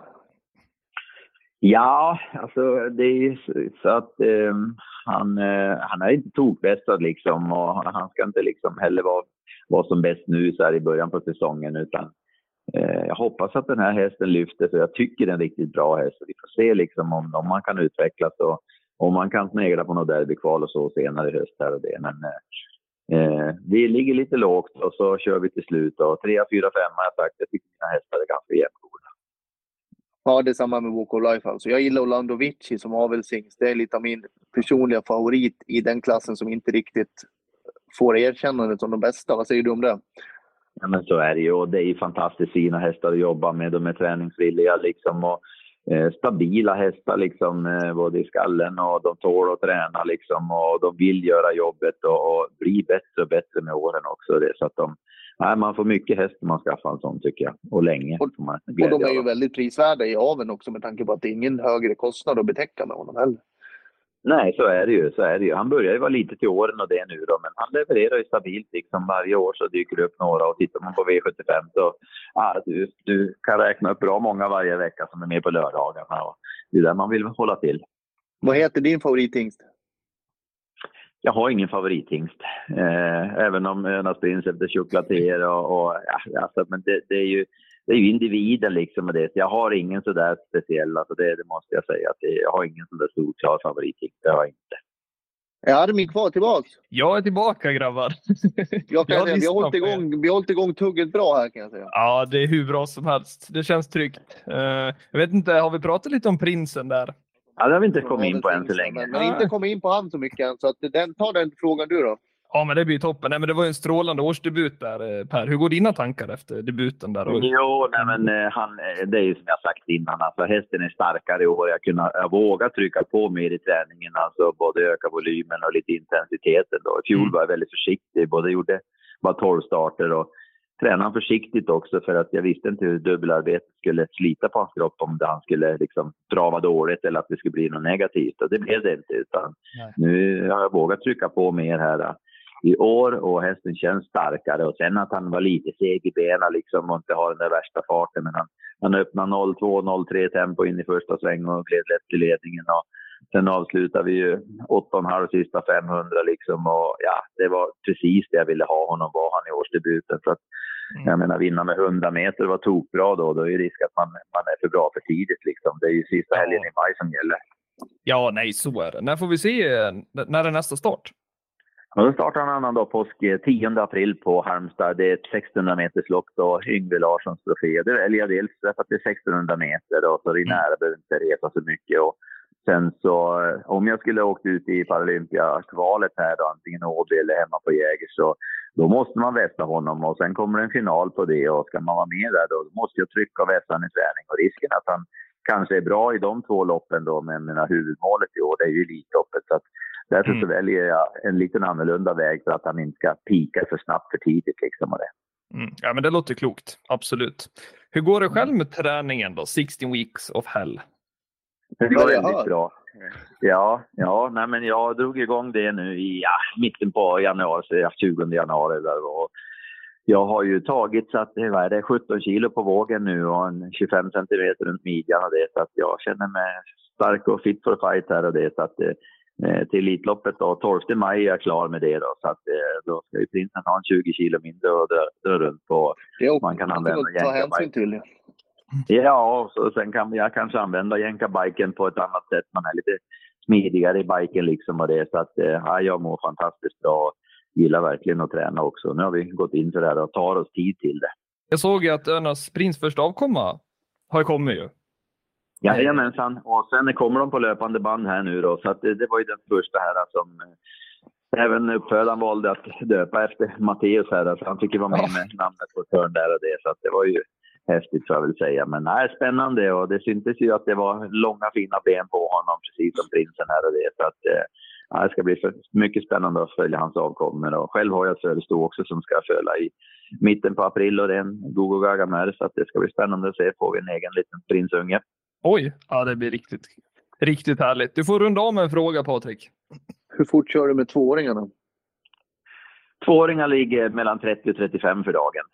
Ja, alltså det är ju så- att eh, han, eh, han är inte tokbästad liksom och han ska inte liksom heller vara, vara som bäst nu så här i början på säsongen utan eh, jag hoppas att den här hästen lyfter för jag tycker det är en riktigt bra häst. Vi får se liksom om, om man kan utvecklas och om man kan snegla på något derbykval och så senare i höst här och det. Men eh, eh vi ligger lite lågt och så kör vi till slut och 3, 4, 5 har jag sagt. Jag tycker mina hästar är ganska jämna. Ja, det är samma med Walk of Life. Alltså. Jag gillar Orlando Vici som avelshingst. Det är lite av min personliga favorit i den klassen som inte riktigt får erkännandet som de bästa. Vad säger du om det? Ja, men så är det ju. Och det är ju fantastiskt fina hästar att jobba med. De är träningsvilliga liksom. Och, eh, stabila hästar liksom, eh, både i skallen och de tål att träna liksom. Och de vill göra jobbet och, och bli bättre och bättre med åren också. Det, så att de, nej, man får mycket häst när man skaffar en sån tycker jag. Och länge Och- man Och de är ju väldigt prisvärda i aveln också med tanke på att det är ingen högre kostnad att betäcka med honom heller. Nej, så är det ju. Så är det ju. Han börjar ju vara lite till åren och det nu då, men han levererar ju stabilt liksom. Varje år så dyker det upp några och tittar man på V75 så ja, du, du kan räkna upp bra många varje vecka som är med på lördagarna. Och det är där man vill hålla till. Vad heter din favorithingst? Jag har ingen favorithingst. Eh, även om Önas Prins efter chokladier och, och ja, alltså, men det, det är ju det är ju individen liksom och det. Så jag har ingen sådär speciell, alltså det, det måste jag säga. Att jag har ingen sån där stor klar favorithingst. Det har jag inte. Är Armin kvar tillbaks? Jag är tillbaka grabbar. Jag kan Jag säga, vi, har hållit igång, vi har hållit igång tugget bra här kan jag säga. Ja, det är hur bra som helst. Det känns tryggt. Eh, jag vet inte, har vi pratat lite om prinsen där? Ja, det har vi inte kommit in på än så länge. Men, men inte kommit in på han så mycket än. Så att den, ta den frågan du då. Ja, men det blir toppen. Nej, men det var ju en strålande årsdebut där, eh, Per. Hur går dina tankar efter debuten där? Och... Jo, nej, men eh, han, eh, det är ju som jag sagt innan, alltså hästen är starkare i år. Jag, kunna, jag vågar trycka på mer i träningen, alltså både öka volymen och lite intensiteten. Då. I fjol Mm. var jag väldigt försiktig, både gjorde bara 12 starter och tränade försiktigt också för att jag visste inte hur dubbelarbetet skulle slita på hans kropp om han skulle liksom drava dåligt eller att det skulle bli något negativt. Och det blev det inte, utan Nej. nu har jag vågat trycka på mer här eh, i år och hästen känns starkare. Och sen att han var lite seg i benen liksom och inte har den där värsta farten. Men han, han öppnade 02-03 tempo in i första sväng och gled lätt till ledningen. Och sen avslutade vi ju 8,5 sista 500 liksom. Och ja, det var precis det jag ville ha honom, var han i årsdebuten. För att, Mm. jag menar, vinna med 100 meter var tokbra då. Då är det risk att man, man är för bra för tidigt liksom. Det är ju sista helgen i maj som gäller. Ja, nej, så är det. När får vi se? eh, När är nästa start? Och då startar en annan dag påsk eh, 10 april på Halmstad. Det är ett 1600 meters lopp då, Yngve Larssons trofé. Det väljer jag dels därför att det är 1600 meter och så är det Mm. nära, behöver inte resa så mycket. Och sen så, eh, om jag skulle åkt ut i Paralympiakvalet här då, antingen Åby eller hemma på Jäger, så då måste man vässa honom och sen kommer en final på det och ska man vara med där då, då måste jag trycka och vässa i träning. Och risken att han kanske är bra i de två loppen då, men mina huvudmålet i år det är ju Elitloppet. Så att Därför Mm. så väljer jag en liten annorlunda väg för att han inte ska pika för snabbt för tidigt. Liksom, och det. Mm. Ja, men det låter klokt. Absolut. Hur går det själv med träningen då? 16 weeks of hell. Det jag väldigt hör. bra. Ja, ja nej, men jag drog igång det nu i ja, mitten på januari, så ja, 20 januari. Där, och jag har ju tagit så att, det- vad är det, 17 kilo på vågen nu och en 25 centimeter runt midjan och det. Så att jag känner mig stark och fit for fight här och det. Så att, eh, till Elitloppet då, 12 maj är jag klar med det då. Så att eh, då ska ju prinsen ha en 20 kilo mindre och dra, dra runt på. Det är Man kan använda att ta hänsyn till. Ja, och sen kan jag kanske använda jänkarbiken på ett annat sätt. Man är lite smidigare i biken liksom och det. Så att eh, ja, jag mår fantastiskt bra och gillar verkligen att träna också. Nu har vi gått in för det här och tar oss tid till det. Jag såg ju att Önas prins första avkomma har kommit ju. Jajamensan. Och sen kommer de på löpande band här nu då. Så att det, det var ju den första här som eh, även uppfödaren valde att döpa efter Matteus här. Så han fick ju vara med Ja. med namnet på törn där och det. Så att det var ju häftigt får jag väl säga. Men nej, spännande och det syntes ju att det var långa fina ben på honom precis som prinsen här och det. Så att eh, ja, det ska bli för, mycket spännande att följa hans avkommor. Och själv har jag ett födelsedag också som ska föla i mitten på april och det är en Gogo Gagamär. Så att det ska bli spännande att se. Får vi en egen liten prinsunge. Oj, ja det blir riktigt, riktigt härligt. Du får runda av med en fråga Patrik. Hur fort kör du med tvååringarna? Tvååringar ligger mellan 30 och 35 för dagen.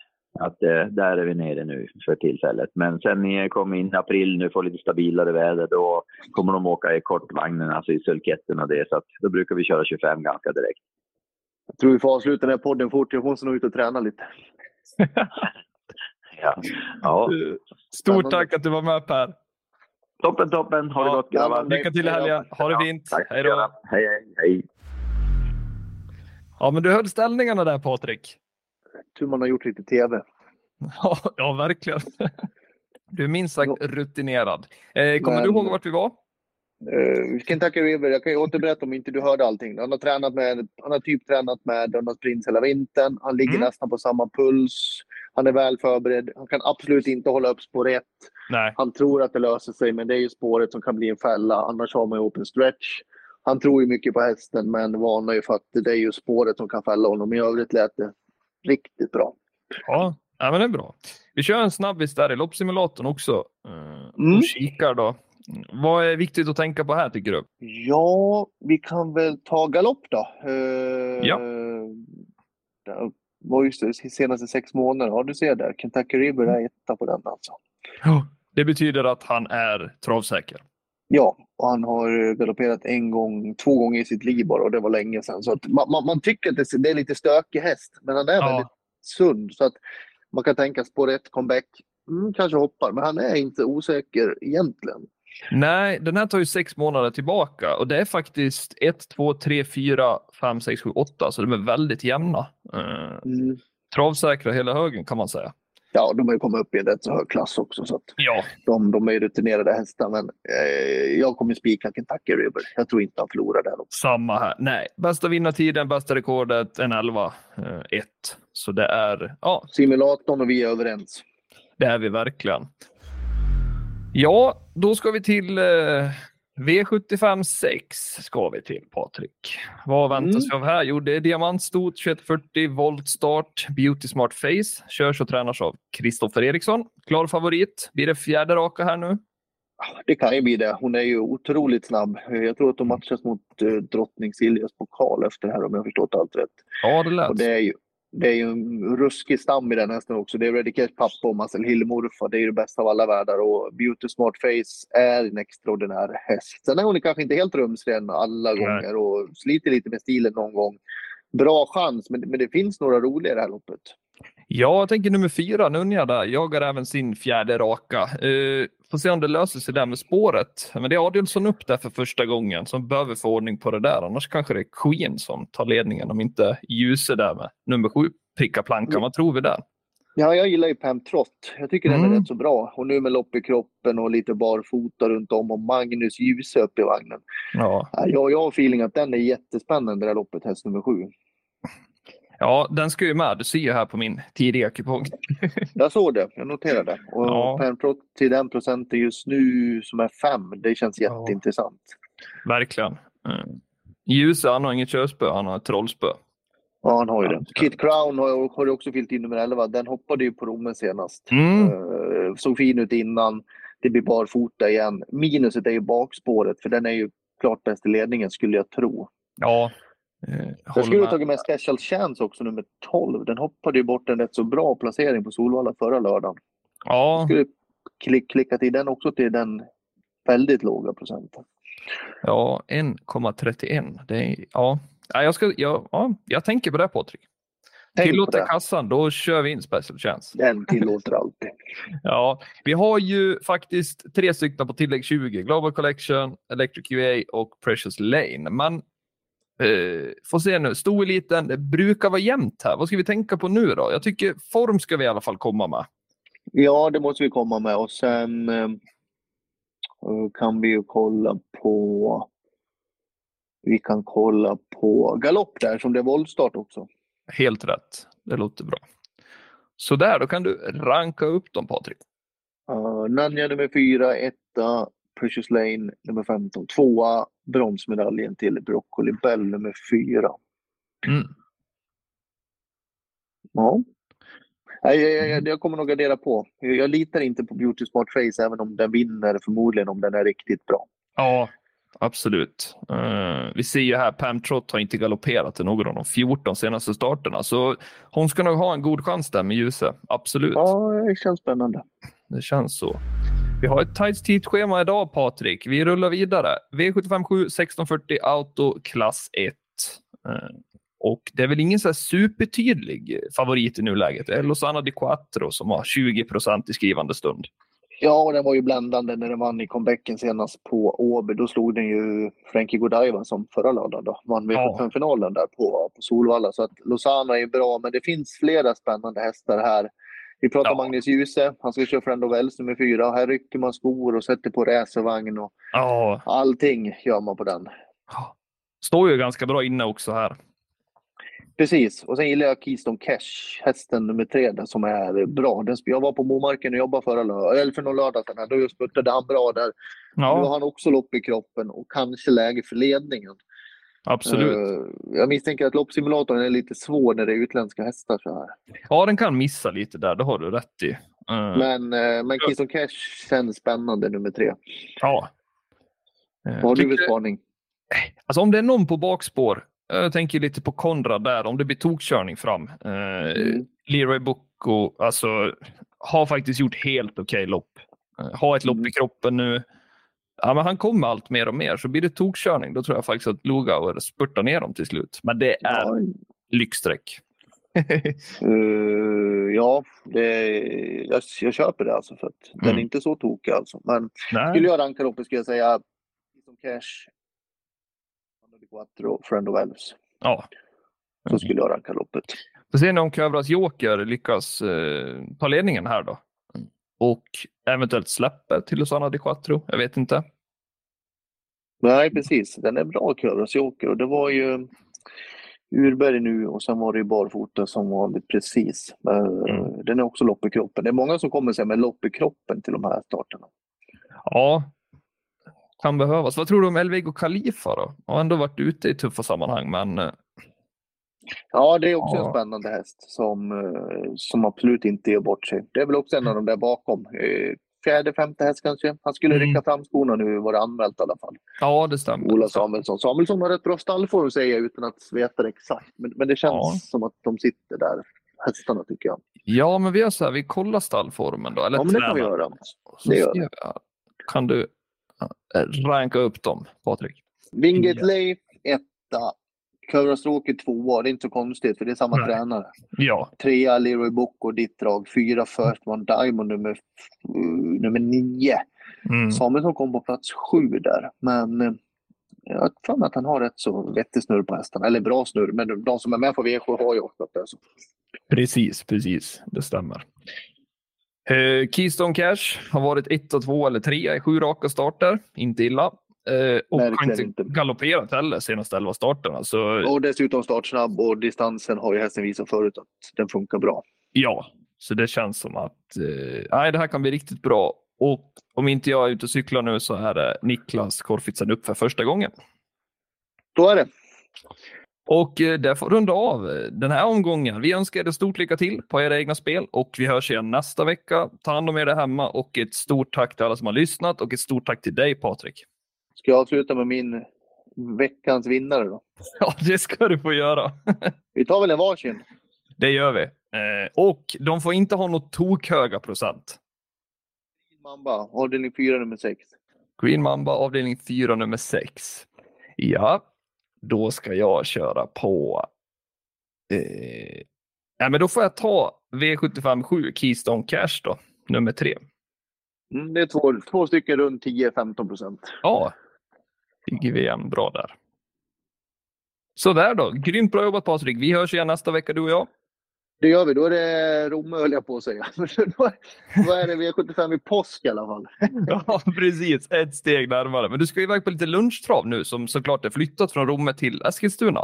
Att, eh, där är vi nere nu för tillfället. Men sen när jag kommer in i april, nu får lite stabilare väder, då kommer de åka i kortvagnen, alltså i sulketten och det. Så att då brukar vi köra 25 ganska direkt. Jag tror vi får avsluta den här podden fort. Jag måste nog ut och träna lite. Ja. ja. Stort tack att du var med Per. Toppen, toppen. Ha det Ja, gott grabbar. Lycka till i helgen. Ha det fint. Tack. Hej då. Hej, hej, hej. Ja, men du höll ställningarna där Patrik. Tur man har gjort lite TV. Ja, ja verkligen. Du är minst sagt rutinerad. Eh, kommer Men- du ihåg vart vi var? Uh, Kentucky River, jag kan ju återberätta om inte du hörde allting. Han har, tränat med, han har typ tränat med Dönas Prins hela vintern. Han ligger Mm. nästan på samma puls. Han är väl förberedd. Han kan absolut inte hålla upp spår ett. Nej. Han tror att det löser sig, men det är ju spåret som kan bli en fälla. Annars har man ju open stretch. Han tror ju mycket på hästen, men varnar ju för att det är ju spåret som kan fälla honom. I övrigt lät det riktigt bra. Ja, ja men det är bra. Vi kör en snabbis där i loppsimulatorn också. Eh, Mm. Och kikar då. Vad är viktigt att tänka på här tycker du? Ja, vi kan väl ta galopp då. Uh, Ja. Var just det, senaste sex månaderna. Ja, du ser där. Kentucky River är etta på den alltså. Det betyder att han är travsäker. Ja, och han har galopperat en gång, två gånger i sitt liv bara och det var länge sedan. Så man, man, man tycker att det, det är lite stökig häst, men han är Ja. väldigt sund. Så att man kan tänka spår ett, comeback, mm, kanske hoppar, men han är inte osäker egentligen. Nej, den här tar ju sex månader tillbaka och det är faktiskt 1, 2, 3, 4, 5, 6, 7, 8 så de är väldigt jämna. Eh, Mm. travsäkra hela högen kan man säga. Ja, de har ju kommit upp i en rätt så hög klass också. Så Ja, de, de är rutinerade hästar, men eh, jag kommer spika Kentucky River. Jag tror inte han förlorar där. också. samma här. Nej, bästa vinnartiden, bästa rekordet, en 11, eh, 1. Så det är, ja, Simulatorn och vi är överens. det är vi verkligen. Ja, då ska vi till eh, V75 6 ska vi till Patrik. Vad väntas Mm. vi av här? Jo, det är diamantstot 2140 volt start, Beauty Smart Face. Körs och tränas av Kristoffer Eriksson. Klar favorit. Blir det fjärde raka här nu? Det kan ju bli det. Hon är ju otroligt snabb. Jag tror att de matchas mot eh, drottning Siljas pokal efter det här om jag har förstått allt rätt. Ja, det lät Och det är ju det är ju en ruskig stam i den hästen också. Det är Ready Cash pappa och Marcel Hillmorfa. Det är ju det bästa av alla världar. Och Beauty Smart Face är en extraordinär häst. Sen är hon kanske inte helt rumsren alla Nej. gånger och sliter lite med stilen någon gång. Bra chans, men, men det finns några roliga i det här loppet. Ja, jag tänker nummer fyra, Nunja där, jagar även sin fjärde raka. Uh, får se om det löser sig där med spåret. Men det är Adielsson upp där för första gången som behöver få ordning på det där. Annars kanske det är Queen som tar ledningen om inte Ljuse där med nummer sju prickar plankan. Vad tror vi där? Ja, jag gillar ju Pam Trott. Jag tycker den är Mm. rätt så bra. Och nu med lopp i kroppen och lite barfota runt om och Magnus Djuse upp i vagnen. Ja. Ja, Jag, jag har feeling att den är jättespännande, det här loppet, häst nummer sju. Ja, den ska ju med. Du ser ju här på min tidiga kupong. Jag såg det, jag noterade. Och Ja. Till den procenten just nu som är fem, det känns Ja. jätteintressant. Verkligen. Mm. Ljuse, han har inget körspö, han har ett trollspö. Ja, han har ju det. Kit Crown har, har också fyllt in nummer 11. Den hoppade ju på Rommen senast. Mm. Uh, såg fin ut innan. Det blir barfota igen. Minuset är ju bakspåret, för den är ju klart bäst i ledningen skulle jag tro. Ja. Eh, jag skulle ha tagit med Special Chance också, nummer 12. Den hoppade ju bort en rätt så bra placering på Solvalla förra lördagen. Ja. Jag skulle klick, klicka till den också till den väldigt låga procenten. Ja, 1,31. Det är, ja. Jag, ska, ja, ja, jag tänker på det Patrik. Tänk Tillåter kassan, då kör vi in Special Chance. Den tillåter alltid. Ja, vi har ju faktiskt tre stycken på tillägg 20. Global Collection, Electric UA och Precious Lane. Men eh, får se nu, stoeliten, det brukar vara jämnt här. Vad ska vi tänka på nu då? Jag tycker form ska vi i alla fall komma med. Ja, det måste vi komma med och sen eh, kan vi ju kolla på vi kan kolla på galopp där som det är våldstart också. Helt rätt. Det låter bra. Så där, då kan du ranka upp dem Patrik. Uh, Nanja nummer fyra, etta Precious Lane nummer 15, tvåa bronsmedaljen till Broccoli Bell nummer fyra. Mm. Ja. Jag, jag, jag, jag kommer nog gardera på. Jag, litar inte på Beauty Smart Face även om den vinner förmodligen om den är riktigt bra. Ja, absolut. Uh, vi ser ju här Pam Trott har inte galopperat i någon av de 14 senaste starterna, så hon ska nog ha en god chans där med Ljuse. Absolut. Ja, det känns spännande. Det känns så. Vi har ett tajt tidschema idag Patrik. Vi rullar vidare. V757 1640 Auto klass 1. Uh, och det är väl ingen så supertydlig favorit i nuläget. Det är Lozana Di Quattro som har 20 procent i skrivande stund. Ja, och den var ju bländande när den vann i comebacken senast på Åby. Då slog den ju Frankie Godiva som förra lördagen då. Vann V75-finalen där på, på Solvalla. Så att Lozana är bra, men det finns flera spännande hästar här. Vi pratar Ja. Magnus Djuse. Han ska köra Friend of Wells nummer fyra. Här rycker man skor och sätter på racervagn och Ja, allting gör man på den. står ju ganska bra inne också här. Precis, och sen gillar jag Keystone Cash, hästen nummer tre där, som är bra. Den, jag var på Momarken och jobbade förra lördag, eller för någon lördag sedan. här. Då spurtade han bra där. Nu har Ja, han också lopp i kroppen och kanske läge för ledningen. Absolut. Eh, jag misstänker att loppsimulatorn är lite svår när det är utländska hästar så här. Ja, den kan missa lite där. Det har du rätt i. Uh, Men, uh, men Keystone Cash känns spännande nummer tre. ja. Eh, Vad har du för spaning? Alltså om det är någon på bakspår, jag tänker lite på Konrad där, om det blir tokkörning fram. Eh, Mm. Leroy Bocco, alltså har faktiskt gjort helt okej lopp. Eh, har ett lopp Mm. i kroppen nu. Ja, men han kommer allt mer och mer, så blir det tokkörning, då tror jag faktiskt att Lugauer spurtar ner dem till slut. Men det är Ja, lyxstreck. eh, ja det, jag, jag köper det alltså för att den Mm. är inte så tokig alltså. Men Nej. skulle jag ranka loppet skulle jag säga Keystone Cash, Quattro, Friend of Elves. Ja. Så skulle jag ranka loppet. Får se om Kövras Joker lyckas eh, ta ledningen här då. Och eventuellt släpper till Lozana Di Quattro. Jag vet inte. Nej, precis. Den är bra, Kövras Joker. Och det var ju Urberg nu och sen var det ju barfota som vanligt precis. Eh, Mm. Den är också lopp i kroppen. Det är många som kommer sig med lopp i kroppen till de här starterna. Ja, kan behövas. Vad tror du om Elvego Khalifa då? Har ändå varit ute i tuffa sammanhang, men eh, Ja, det är också Ja. en spännande häst som, eh, som absolut inte gör bort sig. Det är väl också en av de där bakom. Fjärde, femte häst kanske. Han skulle Mm. rycka fram skorna nu, var det anmält i alla fall. ja, det stämmer. Ola Samuelsson. Samuelsson har rätt bra stallform säger jag utan att veta det exakt. Men, men det känns Ja. som att de sitter där, hästarna tycker jag. Ja, men vi gör så här, vi kollar stallformen då. Eller Ja, men det kan vi göra. Så Det gör vi. Kan du eh, ranka upp dem, Patrik? Wingate. Leif, etta. Kövra tvåa. Det är inte så konstigt för det är samma Nej. tränare. Ja, Trea Leroy Bocco, ditt drag. Fyra First One Diamond, nummer, nummer nio. mm. Samuelsson kom på plats sju där. Men eh, jag har för mig att han har rätt så vettig snurr på hästarna. Eller bra snurr, men de som är med på V7 har ju ofta det. Så. precis, precis. Det stämmer. Eh, Keystone Cash har varit ett och två eller tre i sju raka starter. Inte illa. Eh, och har inte inte. galopperat heller senaste elva starterna. Så Och dessutom startsnabb och distansen har ju hästen visat förut att den funkar bra. Ja, så det känns som att eh, nej, det här kan bli riktigt bra. Och om inte jag är ute och cyklar nu så är det Niklas Korfitsen upp för första gången. Så är det. Och eh, där får runda av eh, den här omgången. Vi önskar er stort lycka till på era egna spel och vi hörs igen nästa vecka. Ta hand om er där hemma och ett stort tack till alla som har lyssnat och ett stort tack till dig Patrik. Ska jag avsluta med min veckans vinnare då? Ja, det ska du få göra. Vi tar väl en varsin. Det gör vi. Eh, och de får inte ha något tokhöga procent. Mamba, avdelning 4, nummer 6. Green Mamba avdelning 4 nummer 6. Ja, då ska jag köra på... Eh, ja, men då får jag ta V75 7 Keystone Cash då, nummer 3. Mm, det är två, två stycken runt 10-15 procent. Ja, igen bra där. Så där då, grymt bra jobbat Patrik. Vi hörs igen nästa vecka du och jag. Det gör vi. Då är det Romme höll jag på att säga. då, då är det V75 i påsk i alla fall. Ja, precis. Ett steg närmare. Men du ska iväg på lite lunchtrav nu som såklart är flyttat från Romme till Eskilstuna.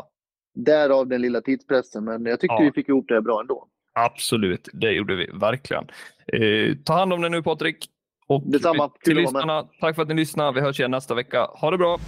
Därav den lilla tidspressen, men jag tyckte Ja. vi fick ihop det bra ändå. Absolut, det gjorde vi verkligen. Eh, ta hand om dig nu Patrik. Och Detsamma. till lyssnarna, tack för att ni lyssnade. Vi hörs igen nästa vecka. Ha det bra!